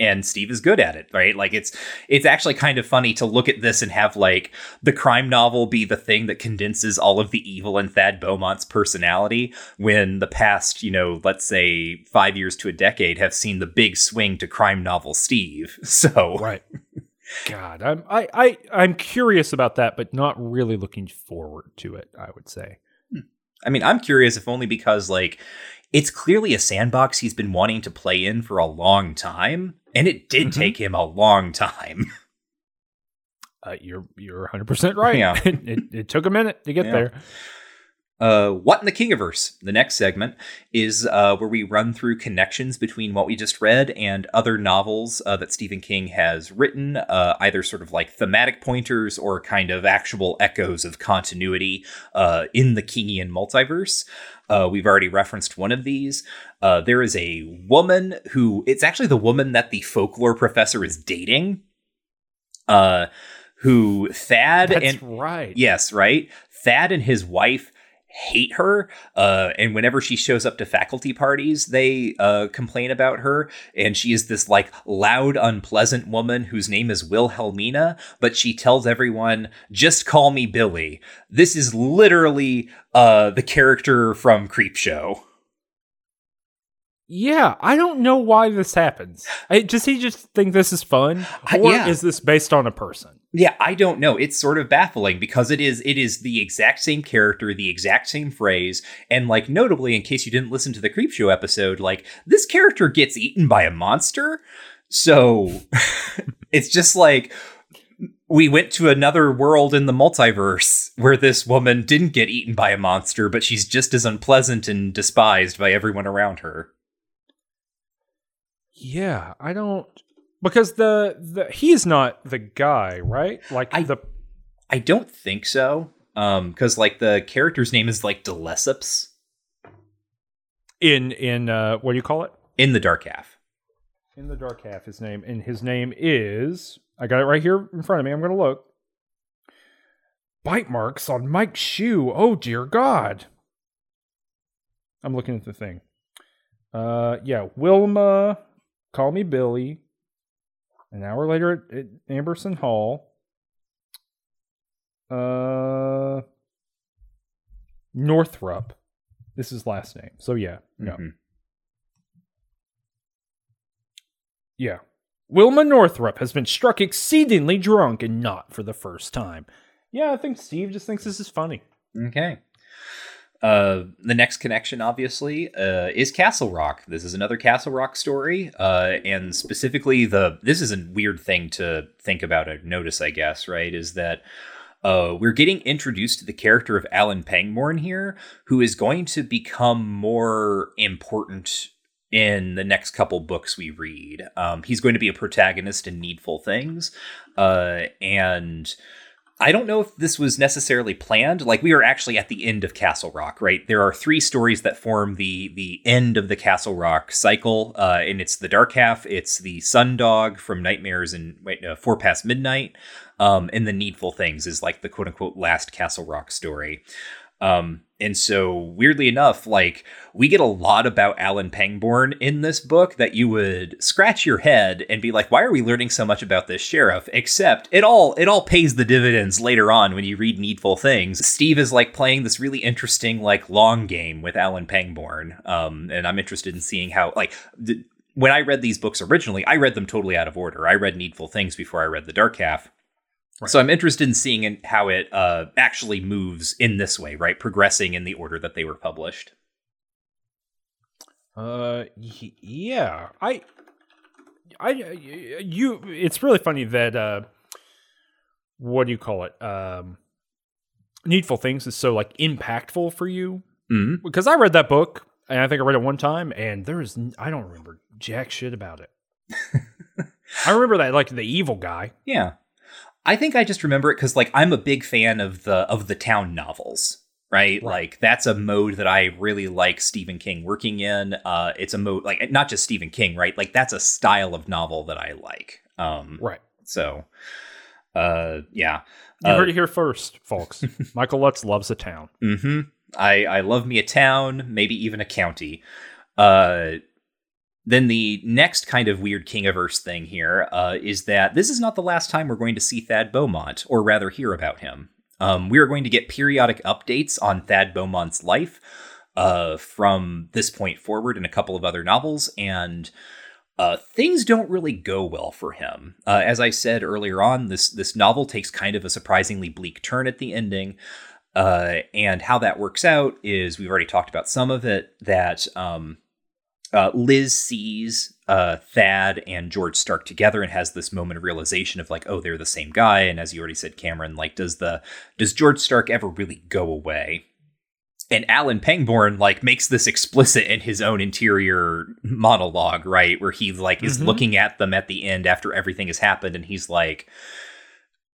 Speaker 1: and Steve is good at it, right? Like it's it's actually kind of funny to look at this and have like the crime novel be the thing that condenses all of the evil in Thad Beaumont's personality when the past, you know, let's say 5 years to a decade have seen the big swing to crime novel Steve. So,
Speaker 3: Right. God, I'm I, I I'm curious about that, but not really looking forward to it, I would say.
Speaker 1: I mean, I'm curious if only because like it's clearly a sandbox he's been wanting to play in for a long time, and it did
Speaker 3: Mhm.
Speaker 1: take him a long time.
Speaker 3: Uh, you're you're 100 percent right.
Speaker 1: Yeah.
Speaker 3: it, it, it took a minute to get
Speaker 1: Yeah.
Speaker 3: there.
Speaker 1: Uh, what in the Kingiverse? The next segment is uh, where we run through connections between what we just read and other novels uh, that Stephen King has written, uh, either sort of like thematic pointers or kind of actual echoes of continuity uh, in the Kingian multiverse. Uh, we've already referenced one of these. Uh, there is a woman who, it's actually the woman that the folklore professor is dating. Uh, who Thad
Speaker 3: That's
Speaker 1: and
Speaker 3: right.
Speaker 1: Yes, right. Thad and his wife hate her, uh, and whenever she shows up to faculty parties, they uh, complain about her. And she is this like loud, unpleasant woman whose name is Wilhelmina, but she tells everyone, "Just call me Billy." This is literally uh, the character from Creepshow.
Speaker 3: Yeah, I don't know why this happens. I, does he just think this is fun, or
Speaker 1: yeah.
Speaker 3: is this based on a person?
Speaker 1: Yeah, I don't know. It's sort of baffling because it is it is the exact same character, the exact same phrase, and like notably, in case you didn't listen to the Creepshow episode, like this character gets eaten by a monster. So it's just like we went to another world in the multiverse where this woman didn't get eaten by a monster, but she's just as unpleasant and despised by everyone around her.
Speaker 3: Yeah, I don't because the the he's not the guy, right? Like
Speaker 1: I-
Speaker 3: the
Speaker 1: I don't think so. Um, because like the character's name is like Delesseps
Speaker 3: in in uh what do you call it?
Speaker 1: in the Dark Half.
Speaker 3: In the dark half, his name and his name is I got it right here in front of me. I'm gonna look. Bite marks on Mike's shoe. Oh dear God. I'm looking at the thing. Uh yeah, Wilma, call me Billy. An hour later at, at Amberson Hall. Uh Northrup. This is last name. So yeah, no.
Speaker 1: Mhm.
Speaker 3: Yeah. Wilma Northrup has been struck exceedingly drunk and not for the first time. Yeah, I think Steve just thinks this is funny.
Speaker 1: Okay. Uh, the next connection, obviously, uh, is Castle Rock. This is another Castle Rock story, uh, and specifically the. This is a weird thing to think about or notice, I guess. Right? Is that uh, we're getting introduced to the character of Alan Pangborn here, who is going to become more important in the next couple books we read. Um, he's going to be a protagonist in Needful Things, uh, and I don't know if this was necessarily planned. Like we are actually at the end of Castle Rock, right? There are three stories that form the the end of the Castle Rock cycle, uh, and it's the Dark Half, it's the Sundog from Nightmares and wait, no, Four Past Midnight, um, and the Needful Things is like the quote unquote last Castle Rock story. Um, and so weirdly enough, like we get a lot about Alan Pangborn in this book that you would scratch your head and be like, why are we learning so much about this sheriff? Except it all it all pays the dividends later on when you read Needful Things. Steve is like playing this really interesting like long game with Alan Pangborn. Um, and I'm interested in seeing how like th- when I read these books originally, I read them totally out of order. I read Needful Things before I read The Dark Half. So I'm interested in seeing in how it uh, actually moves in this way, right? Progressing in the order that they were published.
Speaker 3: Uh, y- yeah, I, I, you. It's really funny that uh, what do you call it? Um, Needful Things is so like impactful for you
Speaker 1: Mm-hmm.
Speaker 3: because I read that book and I think I read it one time and there is I don't remember jack shit about it. I remember that like the evil guy.
Speaker 1: Yeah. I think I just remember it because like I'm a big fan of the of the town novels. Right?
Speaker 3: Right.
Speaker 1: Like that's a mode that I really like Stephen King working in. Uh it's a mode like not just Stephen King, right? Like that's a style of novel that I like. Um
Speaker 3: Right.
Speaker 1: so uh yeah.
Speaker 3: You
Speaker 1: Uh,
Speaker 3: heard it here first, folks. Michael Lutz loves a town.
Speaker 1: Mm-hmm. I I love me a town, maybe even a county. Uh then the next kind of weird Kingiverse thing here uh, is that this is not the last time we're going to see Thad Beaumont, or rather hear about him. Um, we are going to get periodic updates on Thad Beaumont's life uh, from this point forward in a couple of other novels, and uh, things don't really go well for him. Uh, as I said earlier on, this this novel takes kind of a surprisingly bleak turn at the ending. Uh, and how that works out is we've already talked about some of it that um, uh, Liz sees uh, Thad and George Stark together and has this moment of realization of like, oh, they're the same guy. And as you already said, Cameron, like, does the does George Stark ever really go away? And Alan Pangborn like makes this explicit in his own interior monologue, right, where he like is
Speaker 3: Mhm.
Speaker 1: looking at them at the end after everything has happened, and he's like,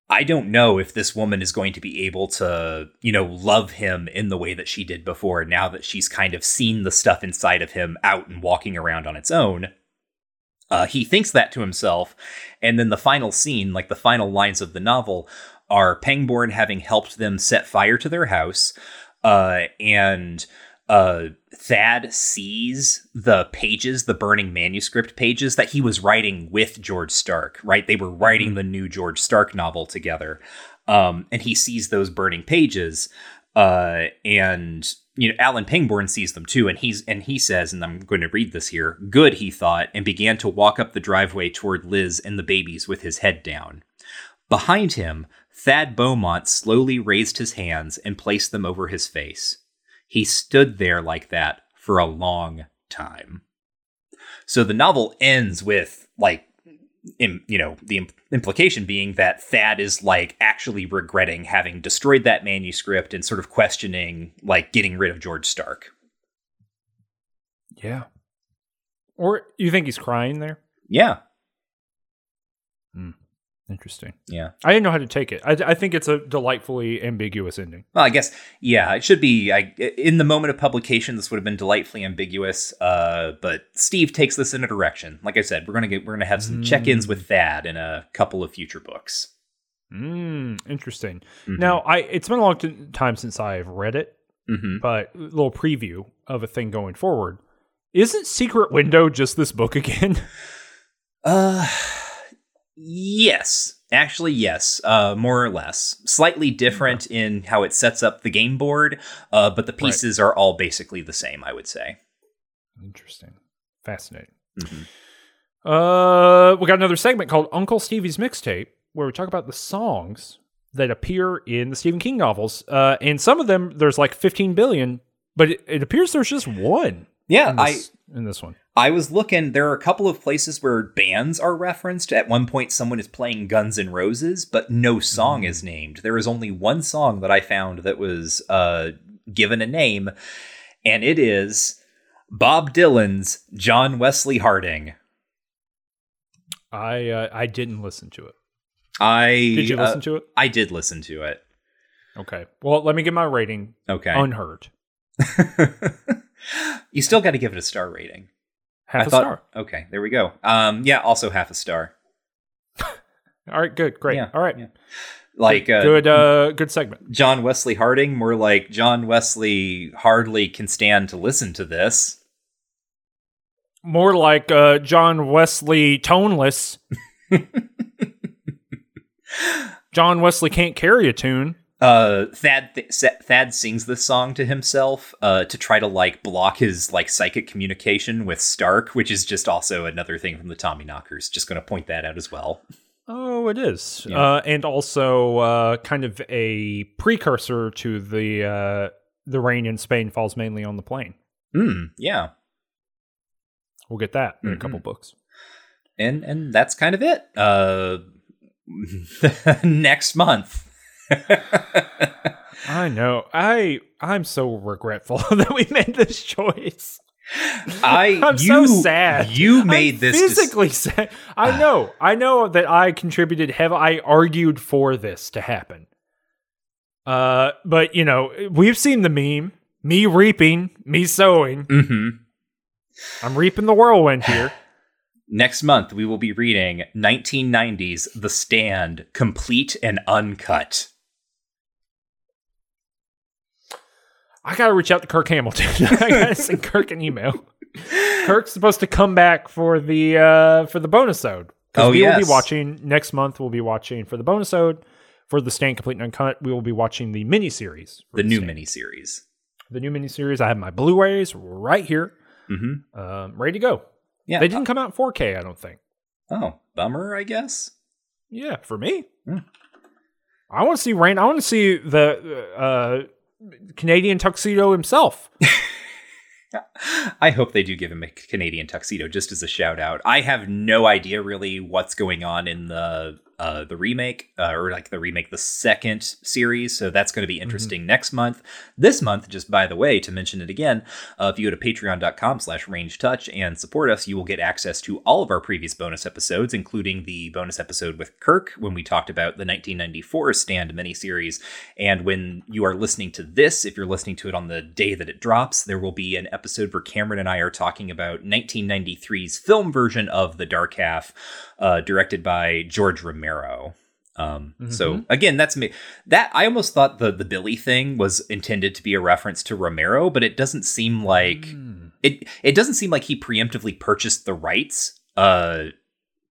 Speaker 1: I don't know if this woman is going to be able to, you know, love him in the way that she did before now that she's kind of seen the stuff inside of him out and walking around on its own. Uh, he thinks that to himself. And then the final scene, like the final lines of the novel, are Pangborn having helped them set fire to their house. Uh, and uh, Thad sees the pages, the burning manuscript pages that he was writing with George Stark, right? They were writing the new George Stark novel together. Um, and he sees those burning pages. Uh, and you know, Alan Pangborn sees them too, and he's and he says, and I'm going to read this here. Good, he thought, and began to walk up the driveway toward Liz and the babies with his head down. Behind him, Thad Beaumont slowly raised his hands and placed them over his face. He stood there like that for a long time. So the novel ends with like im, you know the imp- implication being that Thad is like actually regretting having destroyed that manuscript and sort of questioning like getting rid of George Stark.
Speaker 3: Yeah. Or you think he's crying there?
Speaker 1: Yeah,
Speaker 3: Interesting.
Speaker 1: yeah.
Speaker 3: I didn't know how to take it. I, I think it's a delightfully ambiguous ending.
Speaker 1: Well, I guess yeah, it should be. I, in the moment of publication, this would have been delightfully ambiguous. Uh, but Steve takes this in a direction. Like I said, we're gonna get we're gonna have some check-ins with Thad in a couple of future books.
Speaker 3: Mm, interesting.
Speaker 1: Mhm.
Speaker 3: Now, I it's been a long time since I've read it,
Speaker 1: Mhm.
Speaker 3: but a little preview of a thing going forward. Isn't Secret Window just this book again?
Speaker 1: Uh, yes. Actually, yes. Uh, more or less. Slightly different in how it sets up the game board, uh, but the pieces are all basically the same, I would say.
Speaker 3: Interesting. Fascinating.
Speaker 1: Mhm.
Speaker 3: Uh, we got another segment called Uncle Stevie's Mixtape, where we talk about the songs that appear in the Stephen King novels. Uh, and some of them, there's like 15 billion, but it, it appears there's just one
Speaker 1: Yeah,
Speaker 3: in
Speaker 1: I
Speaker 3: in this one.
Speaker 1: I was looking. There are a couple of places where bands are referenced. At one point, someone is playing Guns N' Roses, but no song is named. There is only one song that I found that was uh, given a name, and it is Bob Dylan's "John Wesley Harding."
Speaker 3: I uh, I didn't listen to it.
Speaker 1: I
Speaker 3: Did you
Speaker 1: uh,
Speaker 3: listen to it?
Speaker 1: I did listen to it.
Speaker 3: Okay. Well, let me give my rating
Speaker 1: Okay,
Speaker 3: unheard.
Speaker 1: you still got to give it a star rating.
Speaker 3: Half
Speaker 1: I
Speaker 3: a
Speaker 1: thought-
Speaker 3: star.
Speaker 1: Okay, there we go. Um, yeah, also half a star.
Speaker 3: All right, good, great.
Speaker 1: Yeah,
Speaker 3: All right.
Speaker 1: yeah. Like uh,
Speaker 3: good uh good segment.
Speaker 1: John Wesley Harding, more like John Wesley hardly can stand to listen to this.
Speaker 3: More like uh John Wesley toneless. John Wesley can't carry a tune.
Speaker 1: Uh, Thad th- Thad sings this song to himself uh, to try to like block his like psychic communication with Stark, which is just also another thing from the Tommyknockers. Just going to point that out as well.
Speaker 3: Oh, it is.
Speaker 1: Yeah.
Speaker 3: Uh and also uh kind of a precursor to the uh the rain in Spain falls mainly on the plain.
Speaker 1: Hmm. Yeah.
Speaker 3: We'll get that in a
Speaker 1: Mhm.
Speaker 3: couple books.
Speaker 1: And and that's kind of it. Uh, next month.
Speaker 3: I know. I I'm so regretful that we made this choice.
Speaker 1: I
Speaker 3: I'm
Speaker 1: you,
Speaker 3: so sad.
Speaker 1: You made
Speaker 3: I'm
Speaker 1: this
Speaker 3: physically sad. I know. I know that I contributed heavy. I argued for this to happen. Uh, but you know, we've seen the meme. Me reaping, me sowing.
Speaker 1: Mhm.
Speaker 3: I'm reaping the whirlwind here.
Speaker 1: Next month, we will be reading 1990's The Stand, complete and uncut.
Speaker 3: I gotta reach out to Kirk Hamilton. I gotta send Kirk an email. Kirk's supposed to come back for the uh for the bonus ode.
Speaker 1: Oh,
Speaker 3: we will be watching next month. We'll be watching for the bonus ode for the Stand Complete and Uncut. We will be watching the miniseries. for
Speaker 1: The new
Speaker 3: Stand.
Speaker 1: miniseries.
Speaker 3: the new miniseries. I have my Blu-rays right here,
Speaker 1: Mm-hmm.
Speaker 3: um, ready to go.
Speaker 1: Yeah.
Speaker 3: They didn't come out in 4K, I don't think.
Speaker 1: Oh, bummer, I guess.
Speaker 3: Yeah, for me. I want to see rain. I want to see the uh, Canadian tuxedo himself.
Speaker 1: I hope they do give him a Canadian tuxedo just as a shout out. I have no idea really what's going on in the uh, the remake, uh, or like the remake, the second series. So that's going to be interesting mm-hmm. next month. This month, just by the way, to mention it again, uh, if you go to patreon.com slash ranged touch and support us, you will get access to all of our previous bonus episodes, including the bonus episode with Kirk when we talked about the 1994 Stand miniseries. And when you are listening to this, if you're listening to it on the day that it drops, there will be an episode where Cameron and I are talking about 1993's film version of The Dark Half, uh, directed by George Romero. Romero. Um, mm-hmm. So again, that's me. That I almost thought the the Billy thing was intended to be a reference to Romero, but it doesn't seem like mm. it. It doesn't seem like he preemptively purchased the rights uh,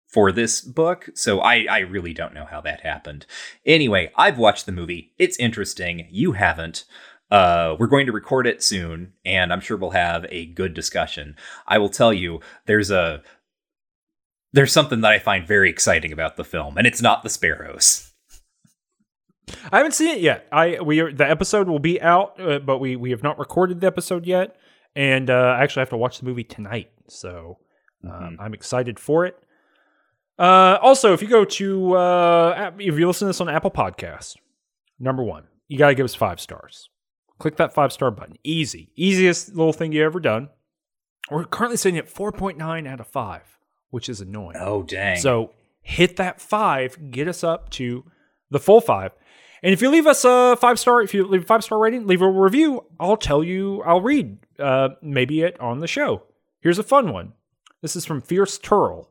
Speaker 1: for this book. So I I really don't know how that happened. Anyway, I've watched the movie. It's interesting. You haven't. Uh, we're going to record it soon, and I'm sure we'll have a good discussion. I will tell you, there's a there's something that I find very exciting about the film, and it's not the sparrows.
Speaker 3: I haven't seen it yet. I we are, the episode will be out, uh, but we we have not recorded the episode yet, and uh, I actually have to watch the movie tonight. So uh, mm-hmm. I'm excited for it. Uh, also, if you go to uh, if you listen to this on Apple Podcast, number one, you got to give us five stars. Click that five star button. Easy, easiest little thing you ever done. We're currently sitting at 4.9 out of five which is annoying.
Speaker 1: Oh, dang.
Speaker 3: So hit that five, get us up to the full five. And if you leave us a five star, if you leave a five star rating, leave a review, I'll tell you, I'll read uh, maybe it on the show. Here's a fun one. This is from Fierce Turtle.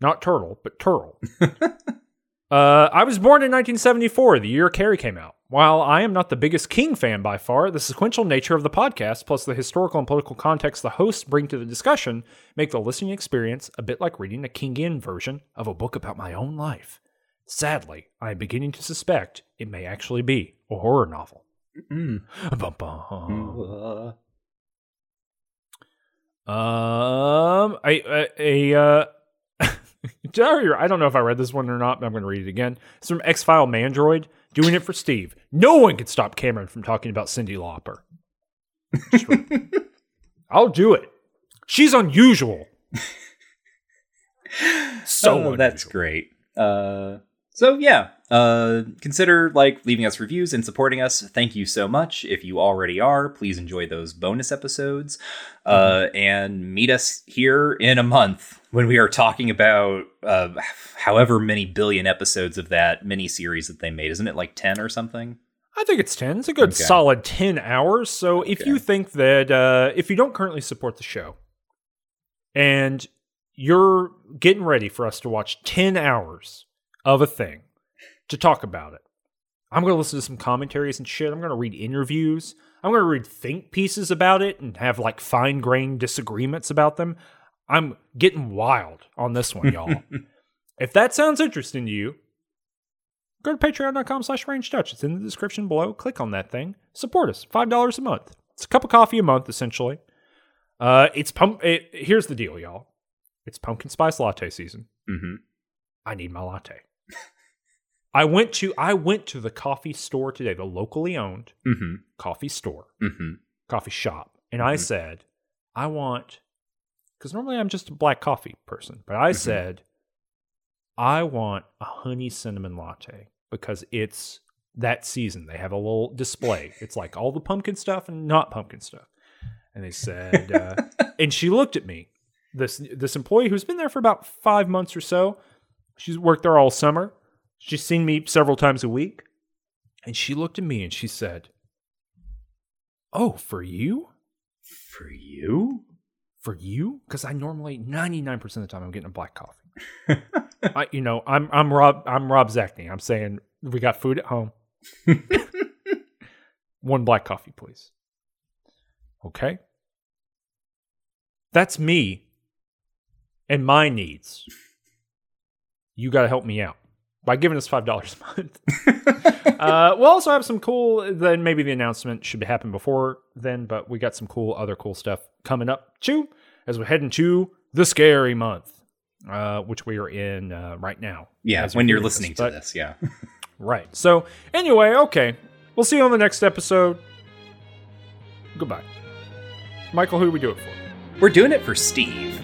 Speaker 3: Not Turtle, but Turtle. uh, I was born in 1974, the year Carrie came out. While I am not the biggest King fan by far, the sequential nature of the podcast, plus the historical and political context the hosts bring to the discussion, make the listening experience a bit like reading a Kingian version of a book about my own life. Sadly, I am beginning to suspect it may actually be a horror novel. Mm. Um, a a, a uh, I don't know if I read this one or not, but I'm going to read it again. It's from X File Mandroid doing it for Steve. No one could stop Cameron from talking about Cyndi Lauper. I'll do it. She's unusual.
Speaker 1: so oh, that's great. Uh, so yeah, uh, consider like leaving us reviews and supporting us. Thank you so much. If you already are, please enjoy those bonus episodes, uh, mm-hmm. and meet us here in a month when we are talking about uh, however many billion episodes of that mini series that they made. Isn't it like ten or something?
Speaker 3: I think it's 10. It's a good okay. solid 10 hours. So if you think that, uh, if you don't currently support the show and you're getting ready for us to watch 10 hours of a thing to talk about it. I'm going to listen to some commentaries and shit. I'm going to read interviews. I'm going to read think pieces about it and have like fine grained disagreements about them. I'm getting wild on this one, y'all. if that sounds interesting to you, go to patreon.com slash ranged touch. It's in the description below. Click on that thing. Support us. $5 a month. It's a cup of coffee a month, essentially. Uh, it's pump. It, here's the deal, y'all. It's pumpkin spice latte season.
Speaker 1: Mm-hmm.
Speaker 3: I need my latte. I went to I went to the coffee store today, the locally owned
Speaker 1: mm-hmm.
Speaker 3: coffee store,
Speaker 1: mm-hmm.
Speaker 3: coffee shop, and I mm-hmm. said, I want because normally I'm just a black coffee person, but I mm-hmm. said, I want a honey cinnamon latte because it's that season. They have a little display. It's like all the pumpkin stuff and not pumpkin stuff. And they said, uh, and she looked at me, this this employee who's been there for about five months or so. She's worked there all summer. She's seen me several times a week. And she looked at me and she said, Oh, for you?
Speaker 1: For you?
Speaker 3: For you? Because I normally 99% of the time I'm getting a black coffee. I, you know, I'm I'm Rob I'm Rob Zacny. I'm saying we got food at home. One black coffee, please. Okay. That's me and my needs. You got to help me out by giving us five dollars a month. uh, we'll also have some cool. Then maybe the announcement should happen before then, but we got some cool other cool stuff coming up too as we're heading to the scary month, uh, which we are in uh, right now.
Speaker 1: Yeah, when you're listening this. to but, this, yeah.
Speaker 3: Right. So, anyway, okay. We'll see you on the next episode. Goodbye. Michael, who do we do it for?
Speaker 1: We're doing it for Steve.